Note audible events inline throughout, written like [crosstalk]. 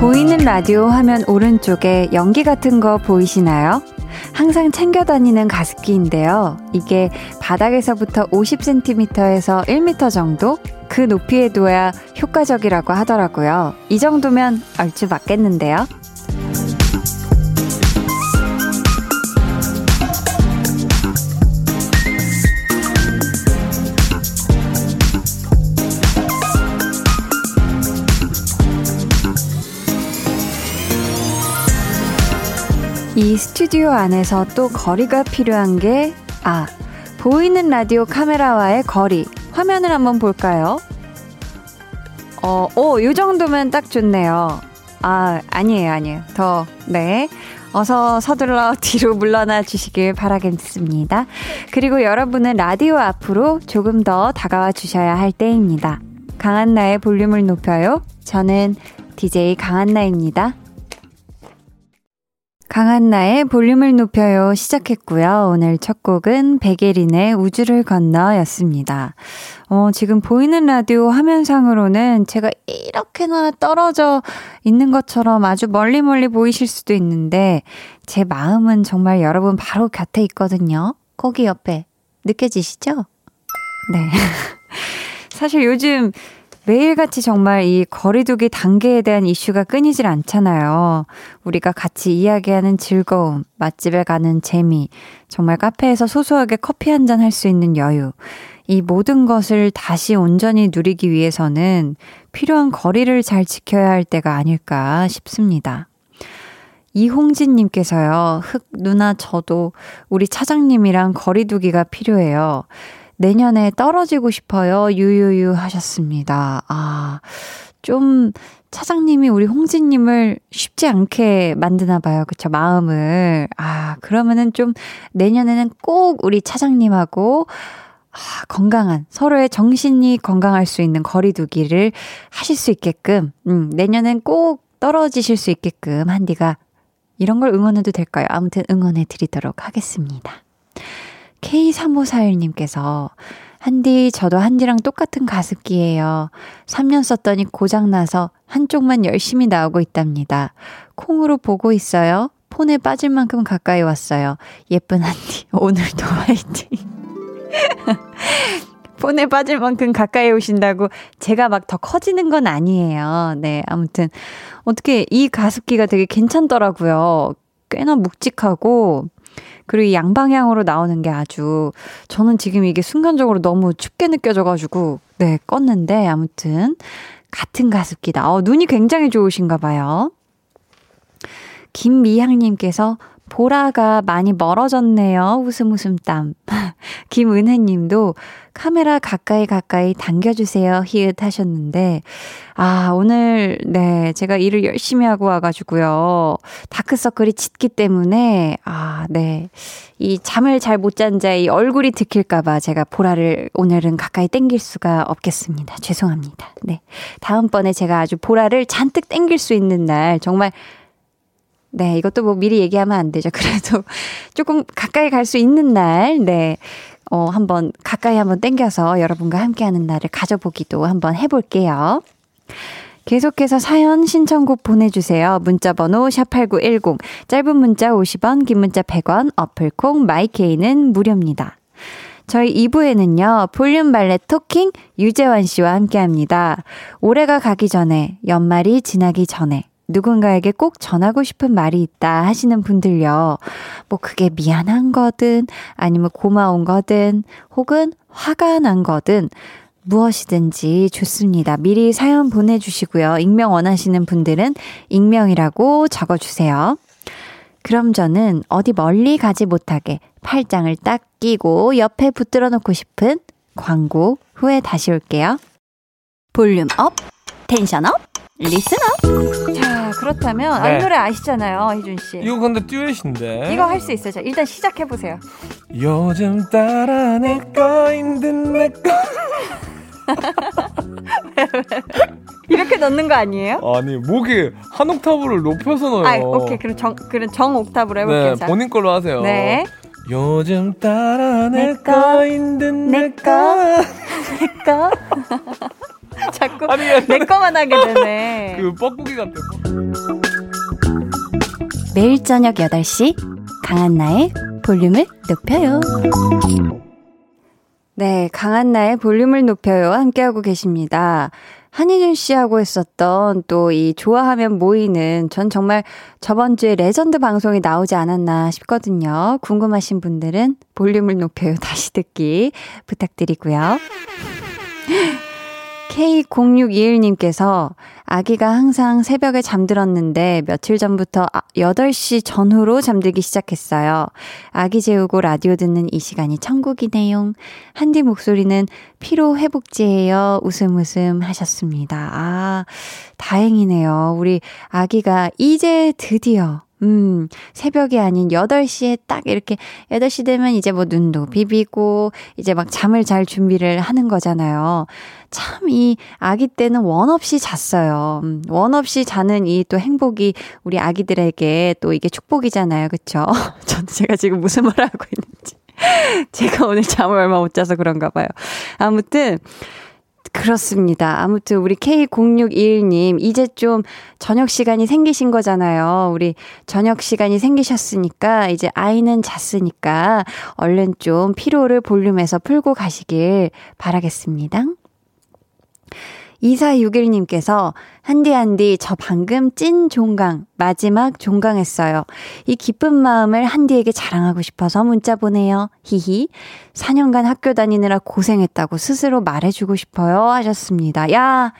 보이는 라디오 화면 오른쪽에 연기 같은 거 보이시나요? 항상 챙겨 다니는 가습기인데요. 이게 바닥에서부터 50cm에서 1m 정도? 그 높이에 둬야 효과적이라고 하더라고요. 이 정도면 얼추 맞겠는데요. 이 스튜디오 안에서 또 거리가 필요한 게, 아, 보이는 라디오 카메라와의 거리. 화면을 한번 볼까요? 어, 오, 요 정도면 딱 좋네요. 아, 아니에요, 아니에요. 더, 네. 어서 서둘러 [laughs] 뒤로 물러나 주시길 바라겠습니다. 그리고 여러분은 라디오 앞으로 조금 더 다가와 주셔야 할 때입니다. 강한나의 볼륨을 높여요. 저는 DJ 강한나입니다. 강한나의 볼륨을 높여요 시작했고요. 오늘 첫 곡은 백예린의 우주를 건너 였습니다. 어, 지금 보이는 라디오 화면상으로는 제가 이렇게나 떨어져 있는 것처럼 아주 멀리 멀리 보이실 수도 있는데 제 마음은 정말 여러분 바로 곁에 있거든요. 거기 옆에 느껴지시죠? 네. [laughs] 사실 요즘 매일같이 정말 이 거리두기 단계에 대한 이슈가 끊이질 않잖아요. 우리가 같이 이야기하는 즐거움, 맛집에 가는 재미, 정말 카페에서 소소하게 커피 한 잔 할 수 있는 여유. 이 모든 것을 다시 온전히 누리기 위해서는 필요한 거리를 잘 지켜야 할 때가 아닐까 싶습니다. 이홍진님께서요, 흑 누나 저도 우리 차장님이랑 거리두기가 필요해요. 내년에 떨어지고 싶어요. 유유유 하셨습니다. 아, 좀 차장님이 우리 홍지님을 쉽지 않게 만드나 봐요. 그쵸? 마음을. 아, 그러면은 좀 내년에는 꼭 우리 차장님하고 아, 건강한, 서로의 정신이 건강할 수 있는 거리두기를 하실 수 있게끔, 음, 내년엔 꼭 떨어지실 수 있게끔 한디가 이런 걸 응원해도 될까요? 아무튼 응원해 드리도록 하겠습니다. K3541님께서 한디, 저도 한디랑 똑같은 가습기예요. 3년 썼더니 고장나서 한쪽만 열심히 나오고 있답니다. 콩으로 보고 있어요. 폰에 빠질 만큼 가까이 왔어요. 예쁜 한디, 오늘도 화이팅. [laughs] 폰에 빠질 만큼 가까이 오신다고 제가 막 더 커지는 건 아니에요. 네, 아무튼 어떻게 이 가습기가 되게 괜찮더라고요. 꽤나 묵직하고 그리고 양방향으로 나오는 게 아주 저는 지금 이게 순간적으로 너무 춥게 느껴져가지고 네 껐는데 아무튼 같은 가습기다. 어, 눈이 굉장히 좋으신가 봐요. 김미향님께서 보라가 많이 멀어졌네요. 웃음 웃음 땀. [laughs] 김은혜 님도 카메라 가까이 가까이 당겨주세요. 히읗 하셨는데, 아, 오늘, 네, 제가 일을 열심히 하고 와가지고요. 다크서클이 짙기 때문에, 아, 네. 이 잠을 잘 못 잔 자의 얼굴이 들킬까봐 제가 보라를 오늘은 가까이 땡길 수가 없겠습니다. 죄송합니다. 네. 다음번에 제가 아주 보라를 잔뜩 땡길 수 있는 날, 정말 네, 이것도 뭐 미리 얘기하면 안 되죠. [laughs] 그래도 조금 가까이 갈 수 있는 날, 네. 어, 한번 가까이 한번 땡겨서 여러분과 함께하는 날을 가져보기도 한번 해볼게요. 계속해서 사연 신청곡 보내주세요. 문자번호 샵8910, 짧은 문자 50원, 긴 문자 100원, 어플콩, 마이케이는 무료입니다. 저희 2부에는요, 볼륨 발레 토킹 유재환 씨와 함께 합니다. 올해가 가기 전에, 연말이 지나기 전에, 누군가에게 꼭 전하고 싶은 말이 있다 하시는 분들요. 뭐 그게 미안한 거든 아니면 고마운 거든 혹은 화가 난 거든 무엇이든지 좋습니다. 미리 사연 보내주시고요. 익명 원하시는 분들은 익명이라고 적어주세요. 그럼 저는 어디 멀리 가지 못하게 팔짱을 딱 끼고 옆에 붙들어 놓고 싶은 광고 후에 다시 올게요. Volume up, tension up, up. 자, 그렇다면 네. 이 노래 아시잖아요, 희준 씨. 이거 근데 듀엣인데. 이거 할 수 있어요. 자, 일단 시작해 보세요. 요즘 따라 내 거인 듯내 거. [laughs] 이렇게 넣는 거 아니에요? 아니 목이 한 옥타브를 높여서 넣어요. 아, 오케이. 그럼 정 그럼 정 옥타브로 해볼게요. 네, 본인 걸로 하세요. 네. 요즘 따라 내내 거, 거인 듯내 내 거. 내꺼. [laughs] [laughs] 자꾸 아니, 아니. 내 거만 하게 되네. [laughs] 그 뻐꾸기 같아. 매일 저녁 8시 강한나의 볼륨을 높여요. 네, 강한나의 볼륨을 높여요. 함께하고 계십니다. 한희준 씨하고 했었던 또 이 좋아하면 모이는 전 정말 저번 주에 레전드 방송이 나오지 않았나 싶거든요. 궁금하신 분들은 볼륨을 높여요. [laughs] 다시 듣기 부탁드리고요. K0621님께서 아기가 항상 새벽에 잠들었는데 며칠 전부터 8시 아, 전후로 잠들기 시작했어요. 아기 재우고 라디오 듣는 이 시간이 천국이네요. 한디 목소리는 피로 회복제예요. 웃음 웃음 하셨습니다. 아, 다행이네요. 우리 아기가 이제 드디어 음, 새벽이 아닌 8시에 딱 이렇게 8시 되면 이제 뭐 눈도 비비고 이제 막 잠을 잘 준비를 하는 거잖아요. 참 이 아기 때는 원 없이 잤어요. 음, 원 없이 자는 이 또 행복이 우리 아기들에게 또 이게 축복이잖아요. 그쵸? [laughs] 전 제가 지금 무슨 말을 하고 있는지. [laughs] 제가 오늘 잠을 얼마 못 자서 그런가 봐요. 아무튼 그렇습니다. 아무튼 우리 K0621님, 이제 좀 저녁 시간이 생기신 거잖아요. 우리 저녁 시간이 생기셨으니까, 이제 아이는 잤으니까, 얼른 좀 피로를 볼륨에서 풀고 가시길 바라겠습니다. 2461님께서 한디 한디 저 방금 찐 종강 마지막 종강했어요. 이 기쁜 마음을 한디에게 자랑하고 싶어서 문자 보내요. 히히. 4년간 학교 다니느라 고생했다고 스스로 말해주고 싶어요 하셨습니다. 야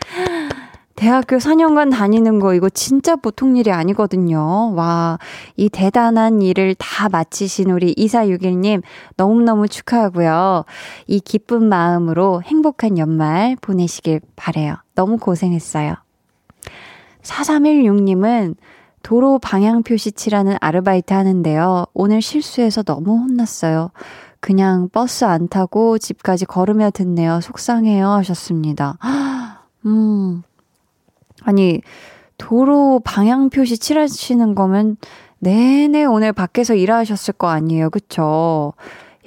대학교 4년간 다니는 거 이거 진짜 보통 일이 아니거든요. 와, 이 대단한 일을 다 마치신 우리 2461님 너무너무 축하하고요. 이 기쁜 마음으로 행복한 연말 보내시길 바래요. 너무 고생했어요. 4316님은 도로 방향 표시 칠하는 아르바이트 하는데요. 오늘 실수해서 너무 혼났어요. 그냥 버스 안 타고 집까지 걸으며 듣네요. 속상해요. 하셨습니다. [gasps] 음, 아니, 도로 방향 표시 칠하시는 거면 내내 오늘 밖에서 일하셨을 거 아니에요. 그쵸?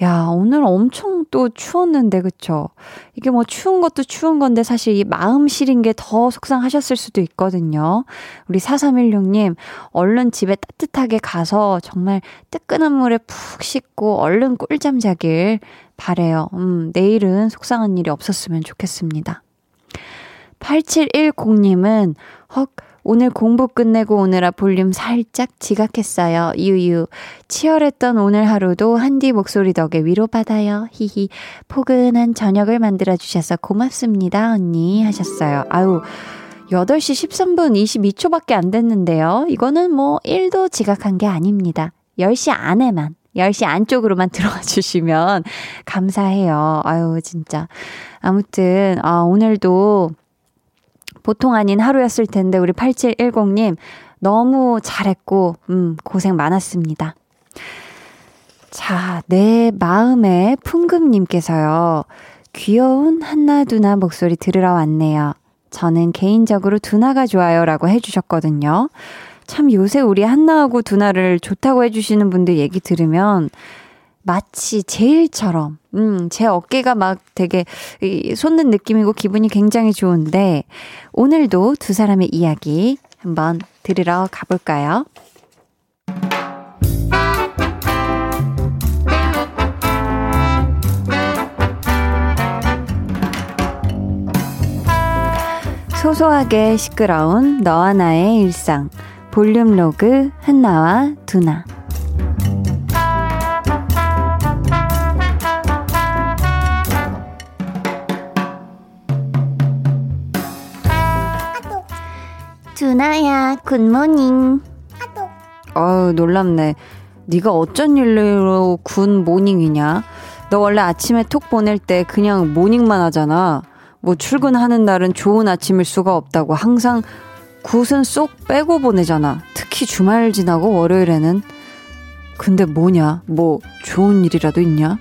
야, 오늘 엄청 또 추웠는데, 그쵸? 이게 뭐 추운 것도 추운 건데, 사실 이 마음 시린 게 더 속상하셨을 수도 있거든요. 우리 4316님, 얼른 집에 따뜻하게 가서 정말 뜨끈한 물에 푹 씻고 얼른 꿀잠 자길 바래요. 음, 내일은 속상한 일이 없었으면 좋겠습니다. 8710님은 헉 오늘 공부 끝내고 오느라 볼륨 살짝 지각했어요. 유유. 치열했던 오늘 하루도 한디 목소리 덕에 위로받아요. 히히. 포근한 저녁을 만들어주셔서 고맙습니다, 언니. 하셨어요. 아유. 8시 13분 22초밖에 안 됐는데요. 이거는 뭐 1도 지각한 게 아닙니다. 10시 안에만 10시 안쪽으로만 [laughs] 들어와 주시면 감사해요. 아유, 진짜. 아무튼, 아, 오늘도 보통 아닌 하루였을 텐데 우리 8710님 너무 잘했고 음 고생 많았습니다. 자, 내 마음의 풍금 님께서요. 귀여운 한나 두나 목소리 들으러 왔네요. 저는 개인적으로 두나가 좋아요 라고 해 주셨거든요. 참 요새 우리 한나하고 두나를 좋다고 해 주시는 분들 얘기 들으면 마치 제일처럼, 음, 제 어깨가 막 되게 솟는 느낌이고 기분이 굉장히 좋은데, 오늘도 두 사람의 이야기 한번 들으러 가볼까요? 소소하게 시끄러운 너와 나의 일상. 볼륨 로그 한나와 두나. 두나야, good morning. 아유, 놀랍네. 네가 어쩐 일로 good morning이냐? 너 원래 아침에 톡 보낼 때 그냥 morning만 하잖아. 뭐 출근하는 날은 좋은 아침일 수가 없다고 항상 굿은 쏙 빼고 보내잖아. 특히 주말 지나고 월요일에는. 근데 뭐냐? 뭐 좋은 일이라도 있냐?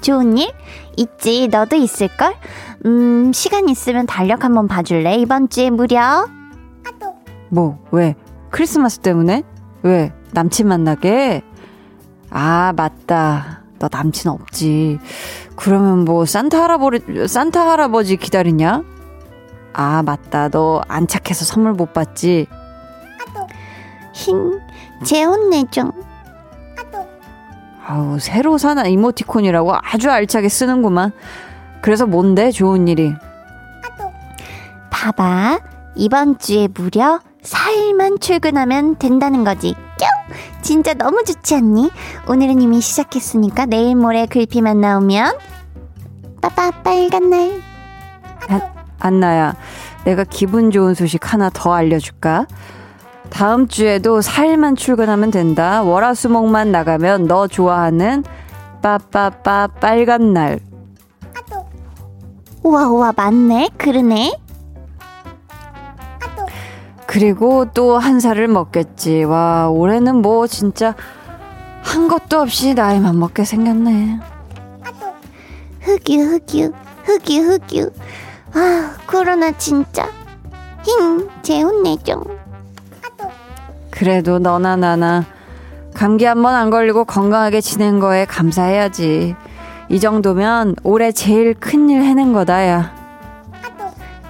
좋은 일? 있지, 너도 있을걸? 음, 시간 있으면 달력 한번 봐줄래? 이번 주에 무려? 뭐, 왜? 크리스마스 때문에? 왜? 남친 만나게? 아, 맞다. 너 남친 없지. 그러면 뭐, 산타 할아버지, 산타 할아버지 기다리냐? 아, 맞다. 너 안 착해서 선물 못 받지? 힝, 제 혼내 좀. 아우, 새로 사는 이모티콘이라고 아주 알차게 쓰는구만. 그래서 뭔데, 좋은 일이? 봐봐. 이번 주에 무려 4일만 출근하면 된다는 거지. 뿅! 진짜 너무 좋지 않니? 오늘은 이미 시작했으니까 내일 모레 글피만 나오면 빠빠 빨간 날. 안, 안나야, 내가 기분 좋은 소식 하나 더 알려줄까? 다음 주에도 4일만 출근하면 된다. 월화수목만 나가면 너 좋아하는 빠빠빠 빨간 날. 우와 우와 맞네. 그러네. 그리고 또 한 살을 먹겠지. 와, 올해는 뭐 진짜 한 것도 없이 나이만 먹게 생겼네. 흑유 흑유 흑유 흑유. 아 코로나 진짜. 힝, 제 혼내 좀. 그래도 너나 나나 감기 한 번 안 걸리고 건강하게 지낸 거에 감사해야지. 이 정도면 올해 제일 큰 일 해낸 거다, 야.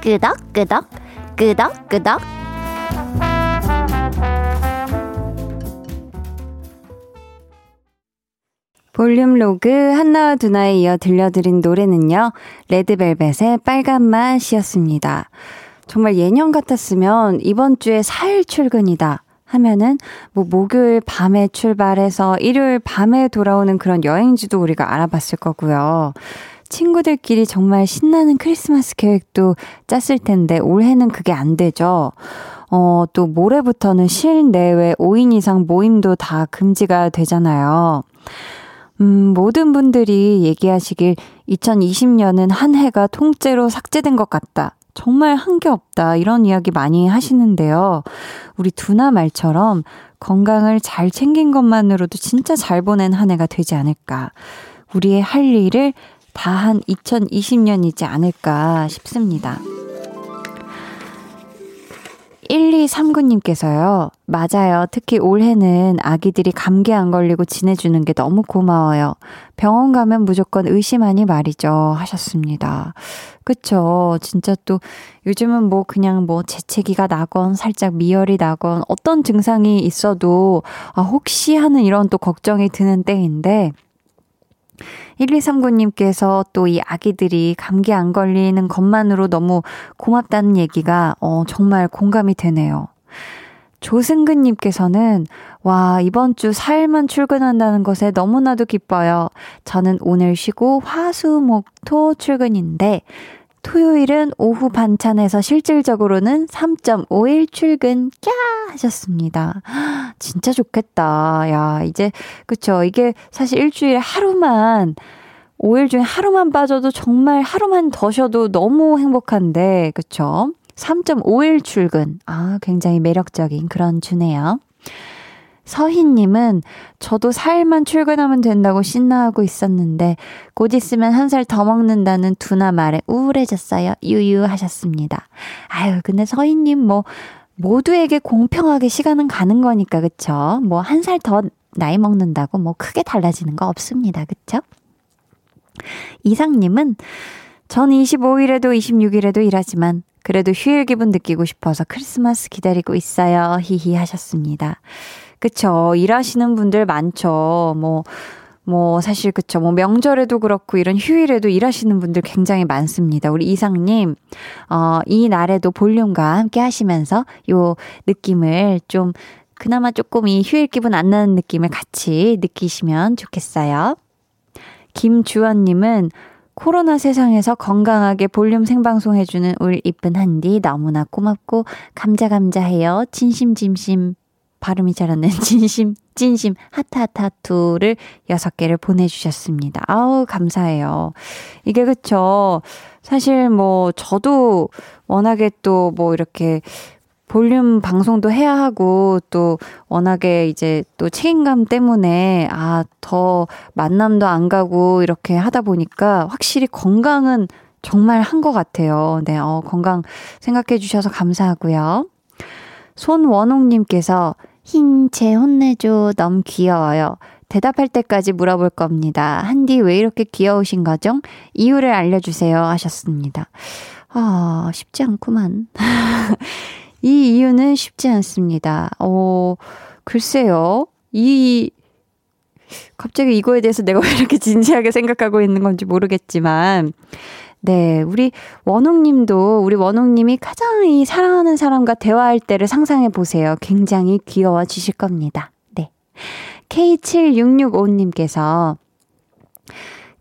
끄덕 끄덕 끄덕 끄덕. 볼륨 로그 한나와 두나에 이어 들려드린 노래는요, 레드벨벳의 빨간 맛이었습니다. 정말 예년 같았으면 이번 주에 4일 출근이다 하면은 뭐 목요일 밤에 출발해서 일요일 밤에 돌아오는 그런 여행지도 우리가 알아봤을 거고요. 친구들끼리 정말 신나는 크리스마스 계획도 짰을 텐데 올해는 그게 안 되죠. 어, 또 모레부터는 실내외 5인 이상 모임도 다 금지가 되잖아요. 음, 모든 분들이 얘기하시길 2020년은 한 해가 통째로 삭제된 것 같다. 정말 한 게 없다. 이런 이야기 많이 하시는데요. 우리 두나 말처럼 건강을 잘 챙긴 것만으로도 진짜 잘 보낸 한 해가 되지 않을까. 우리의 할 일을 다 한 2020년이지 않을까 싶습니다. 1239님께서요. 맞아요. 특히 올해는 아기들이 감기 안 걸리고 지내주는 게 너무 고마워요. 병원 가면 무조건 의심하니 말이죠. 하셨습니다. 그쵸. 진짜 또 요즘은 뭐 그냥 뭐 재채기가 나건 살짝 미열이 나건 어떤 증상이 있어도 아, 혹시 하는 이런 또 걱정이 드는 때인데 1239님께서 또 이 아기들이 감기 안 걸리는 것만으로 너무 고맙다는 얘기가 어, 정말 공감이 되네요. 조승근님께서는 와, 이번 주 4일만 출근한다는 것에 너무나도 기뻐요. 저는 오늘 쉬고 화수, 목, 토 출근인데 토요일은 오후 반찬에서 실질적으로는 3.5일 출근, 꺄! 하셨습니다. [gasps] 진짜 좋겠다. 야, 이제, 그쵸. 이게 사실 일주일에 하루만, 5일 중에 하루만 빠져도 정말 하루만 더 쉬어도 너무 행복한데, 그쵸. 3.5일 출근. 아, 굉장히 매력적인 그런 주네요. 서희님은 저도 4일만 출근하면 된다고 신나하고 있었는데 곧 있으면 한 살 더 먹는다는 두나 말에 우울해졌어요. 유유 하셨습니다. 아유, 근데 서희님 뭐 모두에게 공평하게 시간은 가는 거니까 그쵸? 뭐 한 살 더 나이 먹는다고 뭐 크게 달라지는 거 없습니다. 그쵸? 이상님은 전 25일에도 26일에도 일하지만 그래도 휴일 기분 느끼고 싶어서 크리스마스 기다리고 있어요. 히히 하셨습니다. 그쵸. 일하시는 분들 많죠. 뭐, 뭐, 사실 그쵸. 뭐, 명절에도 그렇고, 이런 휴일에도 일하시는 분들 굉장히 많습니다. 우리 이상님, 어, 이 날에도 볼륨과 함께 하시면서 요 느낌을 좀, 그나마 조금 이 휴일 기분 안 나는 느낌을 같이 느끼시면 좋겠어요. 김주원님은 코로나 세상에서 건강하게 볼륨 생방송 해주는 우리 이쁜 한디 너무나 고맙고 감자감자해요. 진심진심 발음이 잘 안 되는 [laughs] 진심, 하트, 하트를 여섯 개를 보내주셨습니다. 아우, 감사해요. 이게 그쵸. 사실 뭐, 저도 워낙에 또 뭐 이렇게 볼륨 방송도 해야 하고 또 워낙에 이제 또 책임감 때문에 아, 더 만남도 안 가고 이렇게 하다 보니까 확실히 건강은 정말 한 것 같아요. 네, 어, 건강 생각해 주셔서 감사하고요. 손원옥님께서 흰채 혼내줘 너무 귀여워요. 대답할 때까지 물어볼 겁니다. 한디 왜 이렇게 귀여우신 거죠? 이유를 알려주세요 하셨습니다. 아, 쉽지 않구만. [laughs] 이 이유는 쉽지 않습니다. 어, 글쎄요. 이, 갑자기 이거에 대해서 내가 왜 이렇게 [laughs] 진지하게 생각하고 있는 건지 모르겠지만, 네, 우리 원웅님도 우리 원웅님이 가장 이 사랑하는 사람과 대화할 때를 상상해 보세요. 굉장히 귀여워지실 겁니다. 네. K7665님께서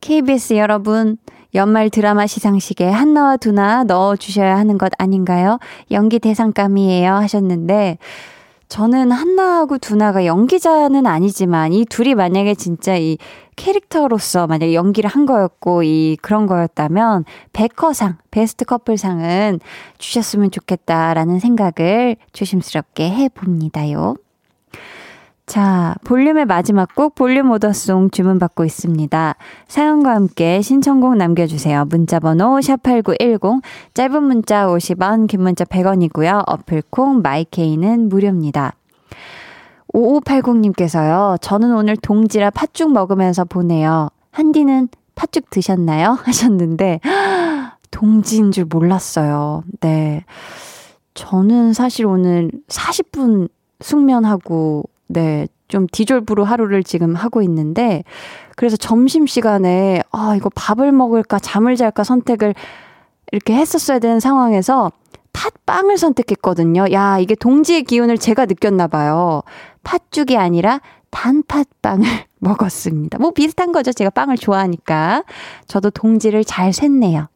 KBS 여러분, 연말 드라마 시상식에 한나와 두나 넣어주셔야 하는 것 아닌가요? 연기 대상감이에요 하셨는데, 저는 한나하고 두나가 연기자는 아니지만 이 둘이 만약에 진짜 이 캐릭터로서 만약에 연기를 한 거였고 이 그런 거였다면 백커상 베스트 커플상은 주셨으면 좋겠다라는 생각을 조심스럽게 해 봅니다요. 자, 볼륨의 마지막 곡 볼륨 오더송 주문받고 있습니다. 사연과 함께 신청곡 남겨주세요. 문자번호 샵8910, 짧은 문자 50원, 긴 문자 100원이고요. 어플콩 마이케이는 무료입니다. 5580님께서요. 저는 오늘 동지라 팥죽 먹으면서 보내요. 한디는 팥죽 드셨나요? [laughs] 하셨는데 [gasps] 동지인 줄 몰랐어요. 네. 저는 사실 오늘 40분 숙면하고 네, 좀 디졸브로 하루를 지금 하고 있는데, 그래서 점심시간에, 아, 이거 밥을 먹을까, 잠을 잘까 선택을 이렇게 했었어야 되는 상황에서 팥빵을 선택했거든요. 야, 이게 동지의 기운을 제가 느꼈나 봐요. 팥죽이 아니라 단팥빵을 [laughs] 먹었습니다. 뭐 비슷한 거죠. 제가 빵을 좋아하니까. 저도 동지를 잘 샜네요.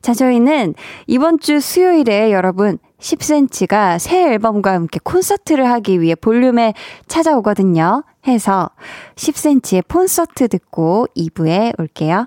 자, 저희는 이번 주 수요일에 여러분 10cm가 새 앨범과 함께 콘서트를 하기 위해 볼륨에 찾아오거든요. 해서 10cm의 콘서트 듣고 2부에 올게요.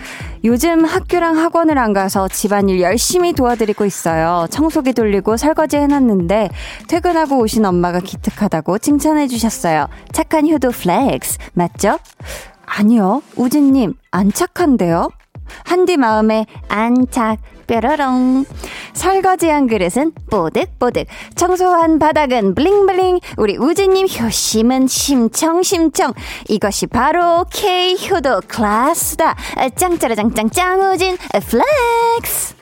요즘 학교랑 학원을 안 가서 집안일 열심히 도와드리고 있어요. 청소기 돌리고 설거지 해놨는데 퇴근하고 오신 엄마가 기특하다고 칭찬해 주셨어요. 착한 효도 flex 맞죠? 아니요. 우진님 안 착한데요? 한디 마음에 안착 뾰로롱. 설거지한 그릇은 뽀득뽀득. 청소한 바닥은 bling bling. 우리 우진님 효심은 심청심청. 이것이 바로 K 효도 클래스다. 짱짜라짱짱짱 우진 flex.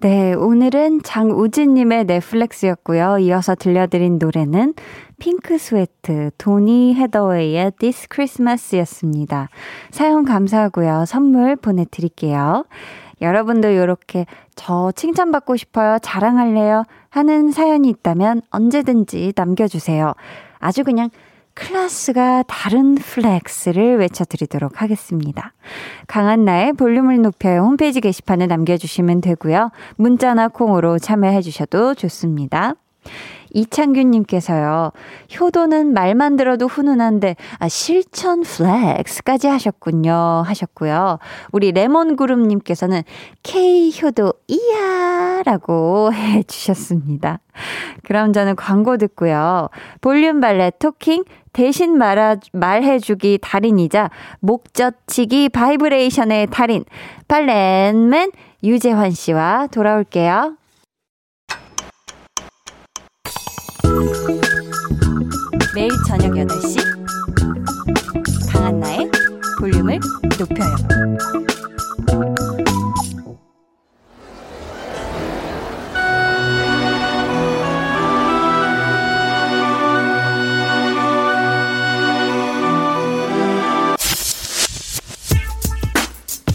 네, 오늘은 장우진님의 flex였고요. 이어서 들려드린 노래는 핑크 스웨트, 도니 헤더웨이의 This Christmas였습니다. 사연 감사하고요. 선물 보내드릴게요. 여러분도 이렇게 저 칭찬받고 싶어요, 자랑할래요 하는 사연이 있다면 언제든지 남겨주세요. 아주 그냥 클래스가 다른 flex를 외쳐드리도록 하겠습니다. 강한나의 볼륨을 높여요 홈페이지 게시판에 남겨주시면 되고요. 문자나 콩으로 참여해주셔도 좋습니다. 이창균님께서요, 효도는 말만 들어도 훈훈한데, 아, 실천 flex까지 하셨군요. 하셨고요. 우리 레몬그룹님께서는 K효도 이야! 라고 [laughs] 해주셨습니다. 그럼 저는 광고 듣고요. 볼륨 valet talking 대신 말아, 말해주기 달인이자 목젖치기 바이브레이션의 달인, valet man 유재환 씨와 돌아올게요. 매일 저녁 8시 볼륨을 높여요.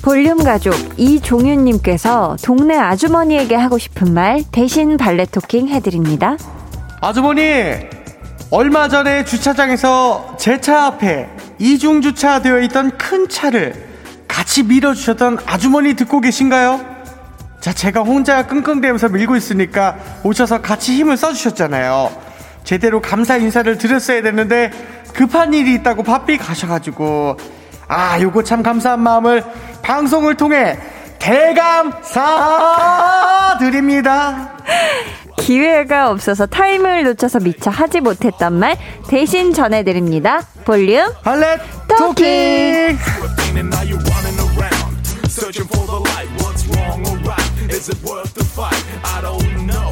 볼륨 가족 이종윤님께서 동네 아주머니에게 하고 싶은 말 대신 발레 토킹 해드립니다. 아주머니 얼마 전에 주차장에서 제 차 앞에 이중 주차 되어 있던 큰 차를 같이 밀어주셨던 아주머니 듣고 계신가요? 자 제가 혼자 끙끙대면서 밀고 있으니까 오셔서 같이 힘을 써주셨잖아요 제대로 감사 인사를 드렸어야 됐는데 급한 일이 있다고 바삐 가셔가지고 아 요거 참 감사한 마음을 방송을 통해 대감사 드립니다 [laughs] 기회가 없어서 타임을 놓쳐서 미처 하지 못했던 말 대신 전해드립니다. 볼륨 valet talking.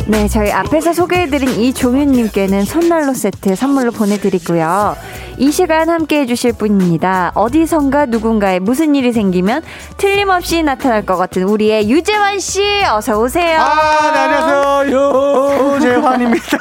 네, 저희 앞에서 소개해드린 이종윤님께는 손난로 세트 선물로 보내드리고요. 이 시간 함께 해주실 분입니다. 어디선가 누군가에 무슨 일이 생기면 틀림없이 나타날 것 같은 우리의 유재환 씨, 어서 오세요. 아, 네, 안녕하세요. 요재환입니다.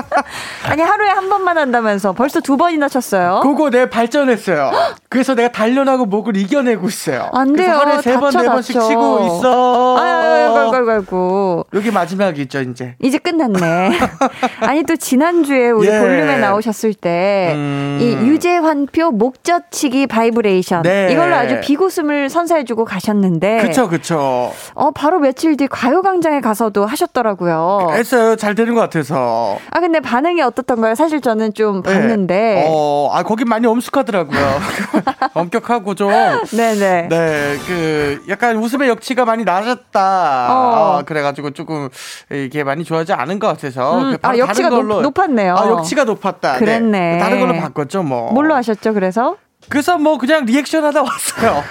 [laughs] 아니 하루에 한 번만 한다면서 벌써 두 번이나 쳤어요. 그거 내 발전했어요. 그래서 내가 단련하고 목을 이겨내고 있어요. 안 돼요. 하루에 세 번, 네 번씩. 치고 있어. 아이고. 여기 마지막이죠, 이제. 이제 끝났네. [laughs] 아니 또 지난주에 우리 예. 볼륨에 나오셨을 때이 음. 유재환표 목젖치기 바이브레이션 네. 이걸로 아주 비웃음을 선사해주고 가셨는데 그쵸, 그쵸. 어 바로 며칠 뒤 가요광장에 가서도 하셨더라고요. 했어요. 잘 되는 것 같아서. 아 근데 반응이 어떻던가요? 사실 저는 좀 네. 봤는데 어, 아, 거기 많이 엄숙하더라고요. [laughs] 엄격하고 좀. 네네. 네, 그, 약간 웃음의 역치가 많이 낮았다. 어. 어, 그래가지고 조금, 이게 많이 좋아하지 않은 것 같아서. 음, 그 아, 역치가 높- 높았네요. 아, 역치가 높았다. 그랬네. 다른 걸로 바꿨죠, 뭐. 뭘로 하셨죠? 그래서 그래서 뭐 그냥 리액션 하다 왔어요.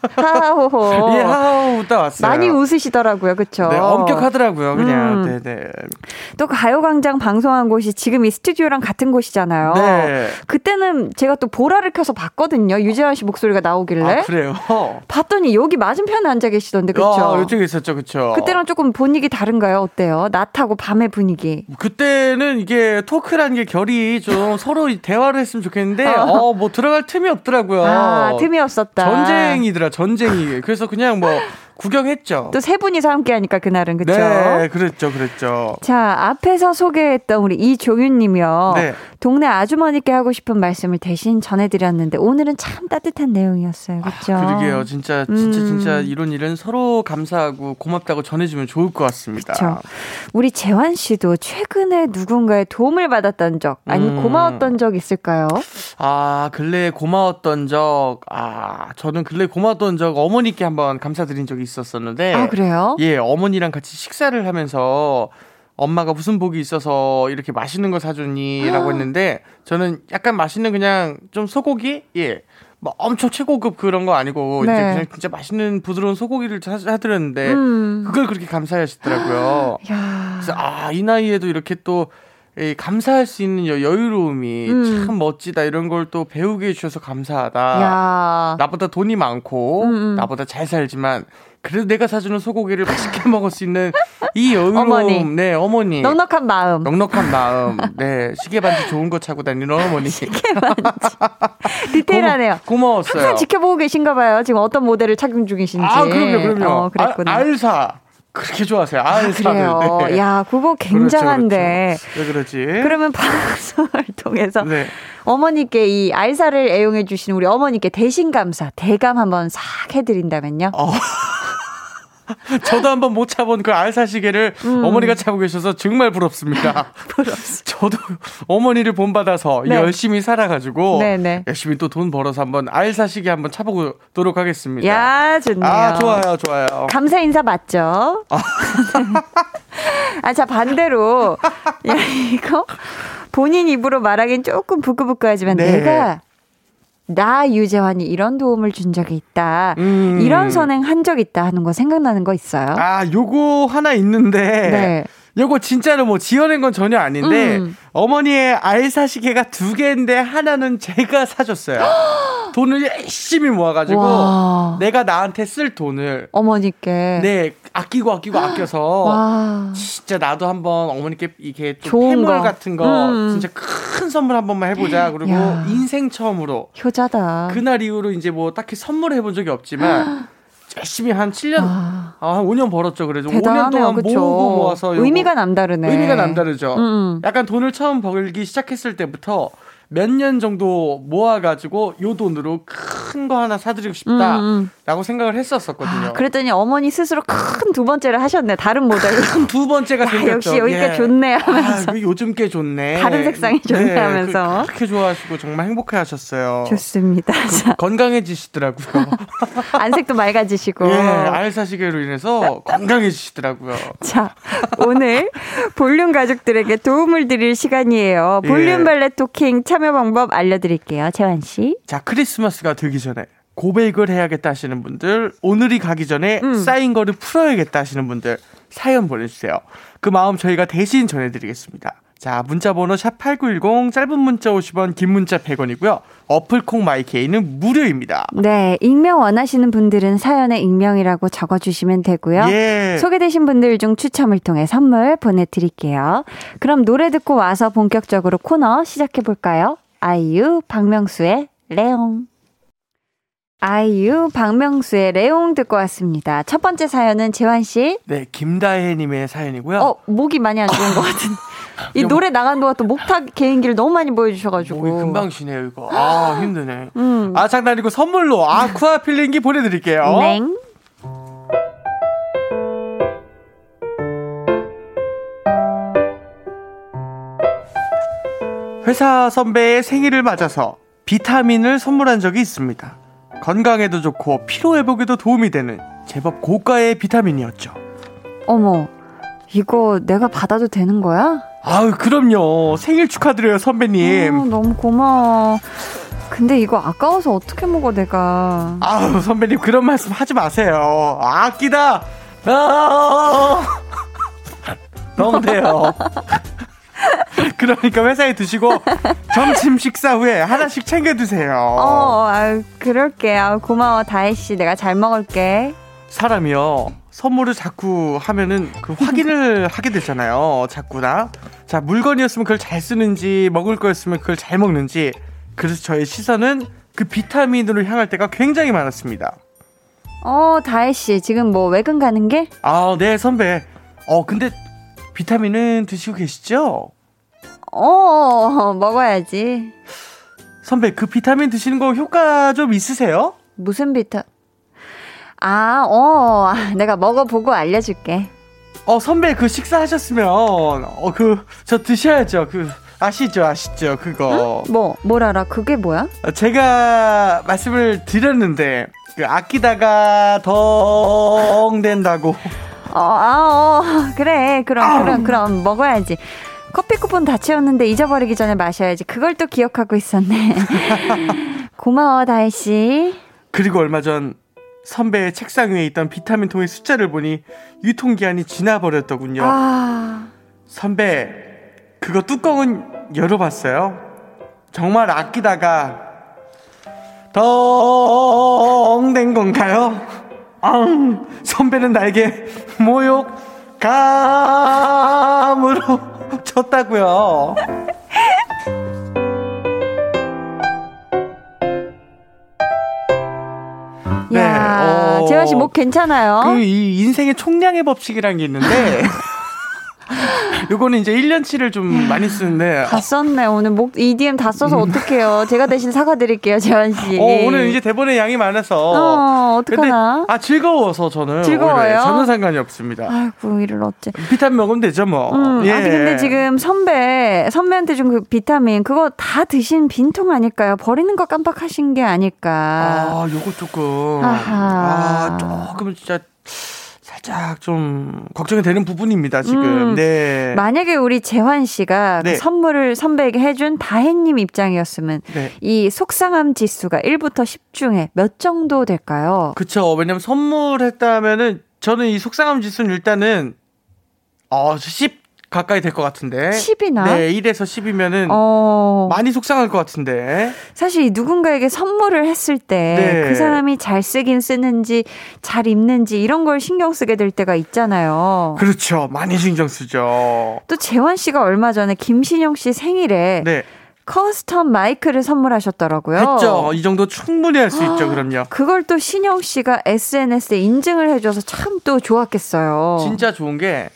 [laughs] 하하호호. [laughs] 예, 하우 웃다 왔어요. 많이 웃으시더라고요, 그쵸? 네, 엄격하더라고요, 그냥. 음. 네, 네. 또 가요광장 방송한 곳이 지금 이 스튜디오랑 같은 곳이잖아요. 네. 그때는 제가 또 보라를 켜서 봤거든요. 유재환 씨 목소리가 나오길래. 아, 그래요? 봤더니 여기 맞은편에 앉아 계시던데? 아, 이쪽에 있었죠, 그쵸? 그때랑 조금 분위기 다른가요? 어때요? 낮하고 밤의 분위기. 그때는 이게 토크라는 게 결이 좀 서로 대화를 했으면 좋겠는데, 어. 어, 뭐 들어갈 틈이 없 더라고요. 아, 틈이 없었다. 전쟁이더라, 전쟁이. 그래서 그냥 뭐 [laughs] 구경했죠. 또 세 분이서 함께 하니까 그날은, 그쵸? 네, 그랬죠, 그랬죠. 자, 앞에서 소개했던 우리 이종윤 님이요. 네. 동네 아주머니께 하고 싶은 말씀을 대신 전해드렸는데, 오늘은 참 따뜻한 내용이었어요. 그쵸? 아, 그러게요. 진짜, 진짜, 음. 진짜 이런 일은 서로 감사하고 고맙다고 전해주면 좋을 것 같습니다. 그쵸. 우리 재환 씨도 최근에 누군가의 도움을 받았던 적, 아니면 음. 고마웠던 적 있을까요? 아, 근래에 고마웠던 적, 아, 저는 근래에 고마웠던 적 어머니께 한번 감사드린 적이 있었었는데. 아, 그래요? 예, 어머니랑 같이 식사를 하면서 엄마가 무슨 복이 있어서 이렇게 맛있는 거 사주니? 라고 했는데 저는 약간 맛있는 그냥 좀 소고기? 예. 뭐 엄청 최고급 그런 거 아니고 이제 네. 그냥 진짜 맛있는 부드러운 소고기를 사- 사드렸는데 음. 그걸 그렇게 감사하시더라고요. [gasps] 야 그래서 아, 이 나이에도 이렇게 또이 감사할 수 있는 여- 여유로움이 음. 참 멋지다 이런 걸 또 배우게 해주셔서 감사하다. 야 나보다 돈이 많고 음, 음. 나보다 잘 살지만 그래도 내가 사주는 소고기를 맛있게 [laughs] 먹을 수 있는 이 여유로움, 어머니. 네 어머니, 넉넉한 마음. 넉넉한 마음, 네 시계 반지 좋은 거 차고 다니는 어머니, [laughs] 디테일하네요. 고마, 워어요 항상 지켜보고 계신가 봐요. 지금 어떤 모델을 착용 중이신지. 아 그럼요, 그럼요. 어, 그랬구나. 아, 알사 그렇게 좋아하세요. 아, 알사를. 그래요. 네. 야, 그거 굉장한데. 그렇죠, 그렇죠. 왜 그러지? 그러면 방송을 [laughs] 통해서 네. 어머니께 이 알사를 애용해 주시는 우리 어머니께 대신 감사, 대감 한번 싹 해드린다면요. 어. [laughs] 저도 한번 못 차본 그 알사 시계를 음. 어머니가 차고 계셔서 정말 부럽습니다. [laughs] 부럽습니다. 저도 어머니를 본받아서 네. 열심히 살아가지고 네네. 열심히 또 돈 벌어서 한번 알사 시계 한번 차보도록 하겠습니다. 야, 좋네요. 아 좋아요, 좋아요. 감사 인사 맞죠? [laughs] 아, 자, 반대로. 야, 이거 본인 입으로 말하기엔 조금 부끄부끄하지만 네. 내가 나 유재환이 이런 도움을 준 적이 있다. 음. 이런 선행 한 적 있다 하는 거 생각나는 거 있어요? 아 요거 하나 있는데 네. 요거 진짜로 뭐 지어낸 건 전혀 아닌데 음. 어머니의 알사 시계가 두 개인데 하나는 제가 사줬어요. [gasps] 돈을 열심히 모아가지고 와. 내가 나한테 쓸 돈을 어머니께. 네 아끼고 아끼고 아껴서 와. 진짜 나도 한번 어머니께 이게 좀 거. 같은 거 음. 진짜 큰 선물 한 번만 해보자 그리고 야. 인생 처음으로 효자다. 그날 이후로 이제 뭐 딱히 선물 해본 적이 없지만 [gasps] 열심히 한 7년 와. 아, 한 5년 벌었죠 5년 대단하네요. 동안 그쵸. 모으고 모아서 의미가 남다르네. 의미가 남다르죠. 음. 약간 돈을 처음 벌기 시작했을 때부터 몇 년 정도 모아가지고 요 돈으로 큰 거 하나 사드리고 싶다라고 음, 음. 생각을 했었었거든요. 아, 그랬더니 어머니 스스로 큰 두 번째를 하셨네. 다른 모델로. 두 번째가 야, 생겼죠. 역시 여기가 예. 좋네 하면서. 아, 요즘 게 좋네. 다른 색상이 좋네 하면서. 그, 그렇게 좋아하시고 정말 행복해 하셨어요. 좋습니다. 자, 건강해지시더라고요. [laughs] 안색도 맑아지시고. 예, 알사시계로 인해서 건강해지시더라고요. 자, 오늘 볼륨 가족들에게 도움을 드릴 시간이에요. 볼륨 예. valet talking 참여 방법 알려드릴게요. 재환 씨. 자, 크리스마스가 되기 전에 고백을 해야겠다 하시는 분들, 오늘이 가기 전에 음. 쌓인 거를 풀어야겠다 하시는 분들, 사연 보내주세요. 그 마음 저희가 대신 전해드리겠습니다. 자, 문자 번호 샵8910, 짧은 문자 50원, 긴 문자 100원이고요. 어플 콩 마이케이는 무료입니다. 네, 익명 원하시는 분들은 사연에 익명이라고 적어 주시면 되고요. 예. 소개되신 분들 중 추첨을 통해 선물 보내 드릴게요. 그럼 노래 듣고 와서 본격적으로 코너 시작해 볼까요? 아이유, 박명수의 레옹. 아이유, 박명수의 레옹 듣고 왔습니다. 첫 번째 사연은 재환 씨. 네, 김다혜님의 사연이고요. 어, 목이 많이 안 좋은 것 같은. 이 노래 나간 동안 또 목탁 개인기를 너무 많이 보여주셔가지고. 목이 금방 쉬네요, 이거. 아, 힘드네. 음. 아, 장난이고 선물로 아쿠아 필링기 보내드릴게요. 냉. 회사 선배의 생일을 맞아서 비타민을 선물한 적이 있습니다. 건강에도 좋고 피로회복에도 도움이 되는 제법 고가의 비타민이었죠. 어머, 이거 내가 받아도 되는 거야? 아유, 그럼요. 생일 축하드려요, 선배님. 어, 너무 고마워. 근데 이거 아까워서 어떻게 먹어 내가? 아유, 선배님, 그런 말씀 하지 마세요. 아끼다! 아! 너무 돼요. [laughs] 그러니까 회사에 드시고 점심 식사 후에 하나씩 챙겨 드세요. 어, 아유, 그럴게. 아유, 고마워 다혜 씨. 내가 잘 먹을게. 사람이요 선물을 자꾸 하면은 그 확인을 하게 되잖아요 자꾸나 자 물건이었으면 그걸 잘 쓰는지 먹을 거였으면 그걸 잘 먹는지 그래서 저의 시선은 그 비타민으로 향할 때가 굉장히 많았습니다 어, 다혜 씨. 지금 뭐 외근 가는 게? 아 네 선배 어 근데 비타민은 드시고 계시죠 어, 먹어야지. 선배 그 비타민 드시는 거 효과 좀 있으세요 무슨 비타? 아, 어, 내가 먹어보고 알려줄게. 어 선배 그 식사하셨으면 어 그 저 드셔야죠 그 아시죠 아시죠 그거 뭐, 뭘 알아? 그게 뭐야? 제가 말씀을 드렸는데 그 아끼다가 덩 된다고 어, 아, 어, 그래. 그럼, 그럼, 그럼 먹어야지. 커피 쿠폰 다 채웠는데 잊어버리기 전에 마셔야지. 그걸 또 기억하고 있었네. [laughs] 고마워, 다혜 씨. 그리고 얼마 전 선배의 책상 위에 있던 비타민 통의 숫자를 보니 유통기한이 지나버렸더군요. 아, 선배 그거 뚜껑은 열어봤어요? 정말 아끼다가 덩된 건가요? 앙 선배는 나에게 모욕 감으로 [laughs] 쳤다고요 네, 야, 어, 재환 씨 목 괜찮아요? 그 이 인생의 총량의 법칙이라는 게 있는데 [laughs] [laughs] 요거는 이제 1년치를 좀 많이 쓰는데 다 썼네. 오늘 목 EDM 다 써서 어떡해요. 제가 대신 사과드릴게요, 재환 씨. 음. 어, 오늘 이제 대본에 양이 많아서 어, 어떡하나? 근데, 아 즐거워서 저는 즐거워요? 오히려 전혀 상관이 없습니다 아이고, 이를 어째. 비타민 먹으면 되죠 뭐 음, 예. 아니 근데 지금 선배 선배한테 준 그 비타민 그거 다 드신 빈통 아닐까요? 버리는 거 깜빡하신 게 아닐까. 아 요거 조금 아하. 아 조금 진짜 살짝 좀 걱정이 되는 부분입니다 지금 음, 네 만약에 우리 재환 씨가 네. 그 선물을 선배에게 해준 다혜님 입장이었으면 네. 이 속상함 지수가 1부터 10 중에 몇 정도 될까요? 그쵸. 왜냐면 선물했다면은 저는 이 속상함 지수는 일단은 어, 10 가까이 될 것 같은데. 10이나? 네, 1에서 10이면은 어. 많이 속상할 것 같은데. 사실 누군가에게 선물을 했을 때그 네. 사람이 잘 쓰긴 쓰는지 잘 입는지 이런 걸 신경 쓰게 될 때가 있잖아요. 그렇죠. 많이 신경 쓰죠. 또 재환 씨가 얼마 전에 김신영 씨 생일에 네. custom 마이크를 선물하셨더라고요. 했죠. 이 정도 충분히 할 수 있죠. 그럼요. 그걸 또 신영 씨가 SNS에 인증을 해줘서 참 또 좋았겠어요. 진짜 좋은 게,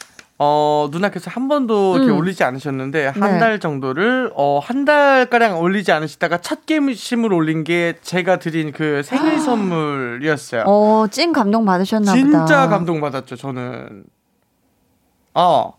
어, 누나께서 한 번도 이렇게 음. 올리지 않으셨는데, 네. 한달 정도를, 어, 한 달 가량 올리지 않으시다가 첫 게임심을 올린 게 제가 드린 그 생일 선물이었어요. 어, 찐 감동 받으셨나 보다. 진짜 감동 받았죠, 저는. 어.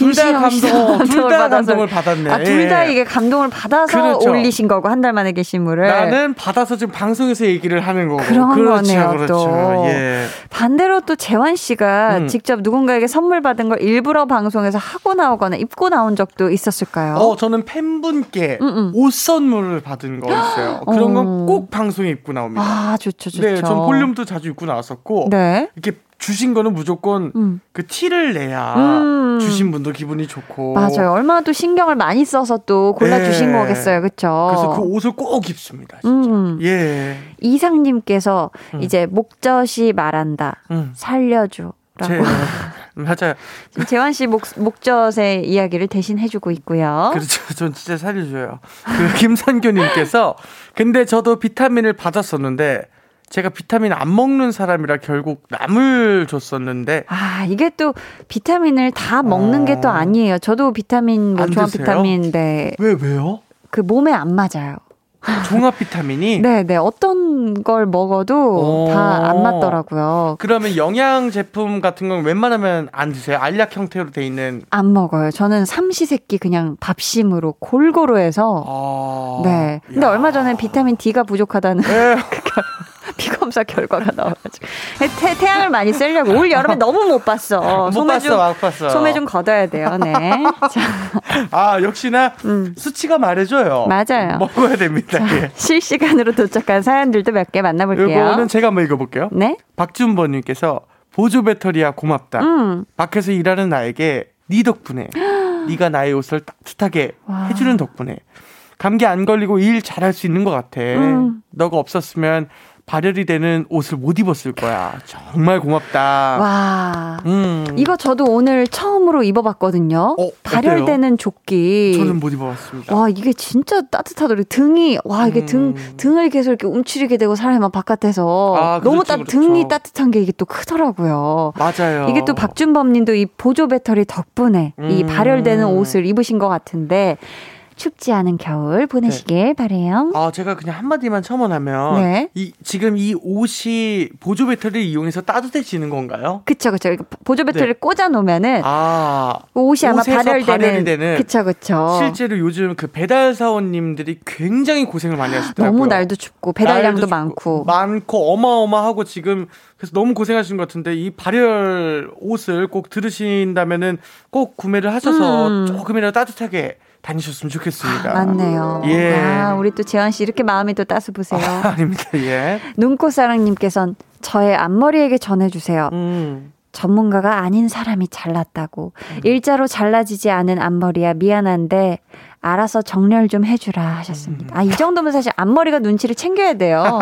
둘 다 감동, 감동을 둘다 받아서. 감동을 받았네. 아, 둘다 예. 이게 감동을 받아서 그렇죠. 올리신 거고, 한 달 만에 게시물을. 나는 받아서 지금 방송에서 얘기를 하는 거고. 그런 그렇죠, 거네요, 그렇죠. 또. 예. 반대로 또 재환 씨가 음. 직접 누군가에게 선물 받은 걸 일부러 방송에서 하고 나오거나 입고 나온 적도 있었을까요? 어, 저는 팬분께 음, 음. 옷 선물을 받은 거 있어요. [gasps] 그런 어. 건꼭 방송에 입고 나옵니다. 아, 좋죠, 좋죠. 네, 전 볼륨도 자주 입고 나왔었고. 네. 이렇게 주신 거는 무조건 음. 그 티를 내야 음. 주신 분도 기분이 좋고. 맞아요. 얼마나 또 신경을 많이 써서 또 골라 주신 네. 거겠어요. 그쵸? 그래서 그 옷을 꼭 입습니다. 진짜. 음. 예. 이상님께서 음. 이제 목젖이 말한다. 음. 살려줘. 제, 라고. [laughs] 맞아요. 재환 씨 목, 목젖의 이야기를 대신 해주고 있고요. 그렇죠. 전 진짜 살려줘요. 그 김선교님께서 근데 저도 비타민을 받았었는데 제가 비타민 안 먹는 사람이라 결국 남을 줬었는데 아, 이게 또 비타민을 다 먹는 게또 어. 아니에요. 저도 비타민, 뭐안 종합 드세요? 비타민, 네. 왜 왜요? 그 몸에 안 맞아요. 종합 비타민이 [laughs] 네, 네. 어떤 걸 먹어도 오. 다안 맞더라고요. 그러면 영양 제품 같은 건 웬만하면 안 드세요? 알약 형태로 돼 있는 안 먹어요. 저는 삼시세끼 그냥 밥심으로 골고루 해서. 아. 네. 근데 야. 얼마 전에 비타민 D가 부족하다는 네. [laughs] 피 검사 결과가 나와가지고 태, 태양을 많이 쐬려고 올 여름에 너무 못 봤어. 못 소매 봤어, 좀 못 봤어. 소매 좀 걷어야 돼요. 네. [laughs] 자, 아 역시나 음. 수치가 말해줘요. 맞아요. 먹어야 됩니다. 예. 실시간으로 도착한 사연들도 몇 개 만나볼게요. 이거는 제가 한번 읽어볼게요. 네. 박준범님께서 보조 배터리야 고맙다. 음. 밖에서 일하는 나에게 네 덕분에 [gasps] 네가 나의 옷을 따뜻하게 와. 해주는 덕분에 감기 안 걸리고 일 잘할 수 있는 것 같아. 음. 너가 없었으면 발열이 되는 옷을 못 입었을 거야. 정말 고맙다. 와. 음. 이거 저도 오늘 처음으로 입어봤거든요. 어, 발열되는 조끼. 저는 못 입어봤습니다. 와 이게 진짜 따뜻하더라고요. 등이 와 이게 등 음. 등을 계속 이렇게 움츠리게 되고 사람이 막 바깥에서 아, 너무 그렇죠, 따 그렇죠. 등이 따뜻한 게 이게 또 크더라고요. 맞아요. 이게 또 박준범 님도 이 보조 배터리 덕분에 이 음. 발열되는 옷을 입으신 것 같은데 춥지 않은 겨울 보내시길 바래요. 아, 제가 그냥 한마디만 첨언하면 네. 이 지금 이 옷이 보조 배터리를 이용해서 따뜻해지는 건가요? 그쵸 그쵸. 보조 배터리를 꽂아 놓으면은 아, 옷이 아마 네. 발열되는, 되는 그쵸 그쵸. 실제로 요즘 그 배달 사원님들이 굉장히 고생을 많이 하시더라고요. 너무 날도 춥고 배달량도 날도 많고. 많고 어마어마하고 지금 그래서 너무 고생하시는 것 같은데 이 발열 옷을 꼭 들으신다면은 꼭 구매를 하셔서 음. 조금이라도 따뜻하게 다니셨으면 좋겠습니다. 맞네요. 예. 아, 우리 또 재환 씨 이렇게 마음이 또 따스부세요. [laughs] 아 닙니다. 예. 눈꽃사랑님께선 저의 앞머리에게 전해주세요. 음. 전문가가 아닌 사람이 잘났다고. 일자로 잘라지지 않은 앞머리야 미안한데 알아서 정렬 좀 해주라 하셨습니다. 아, 이 정도면 사실 앞머리가 눈치를 챙겨야 돼요.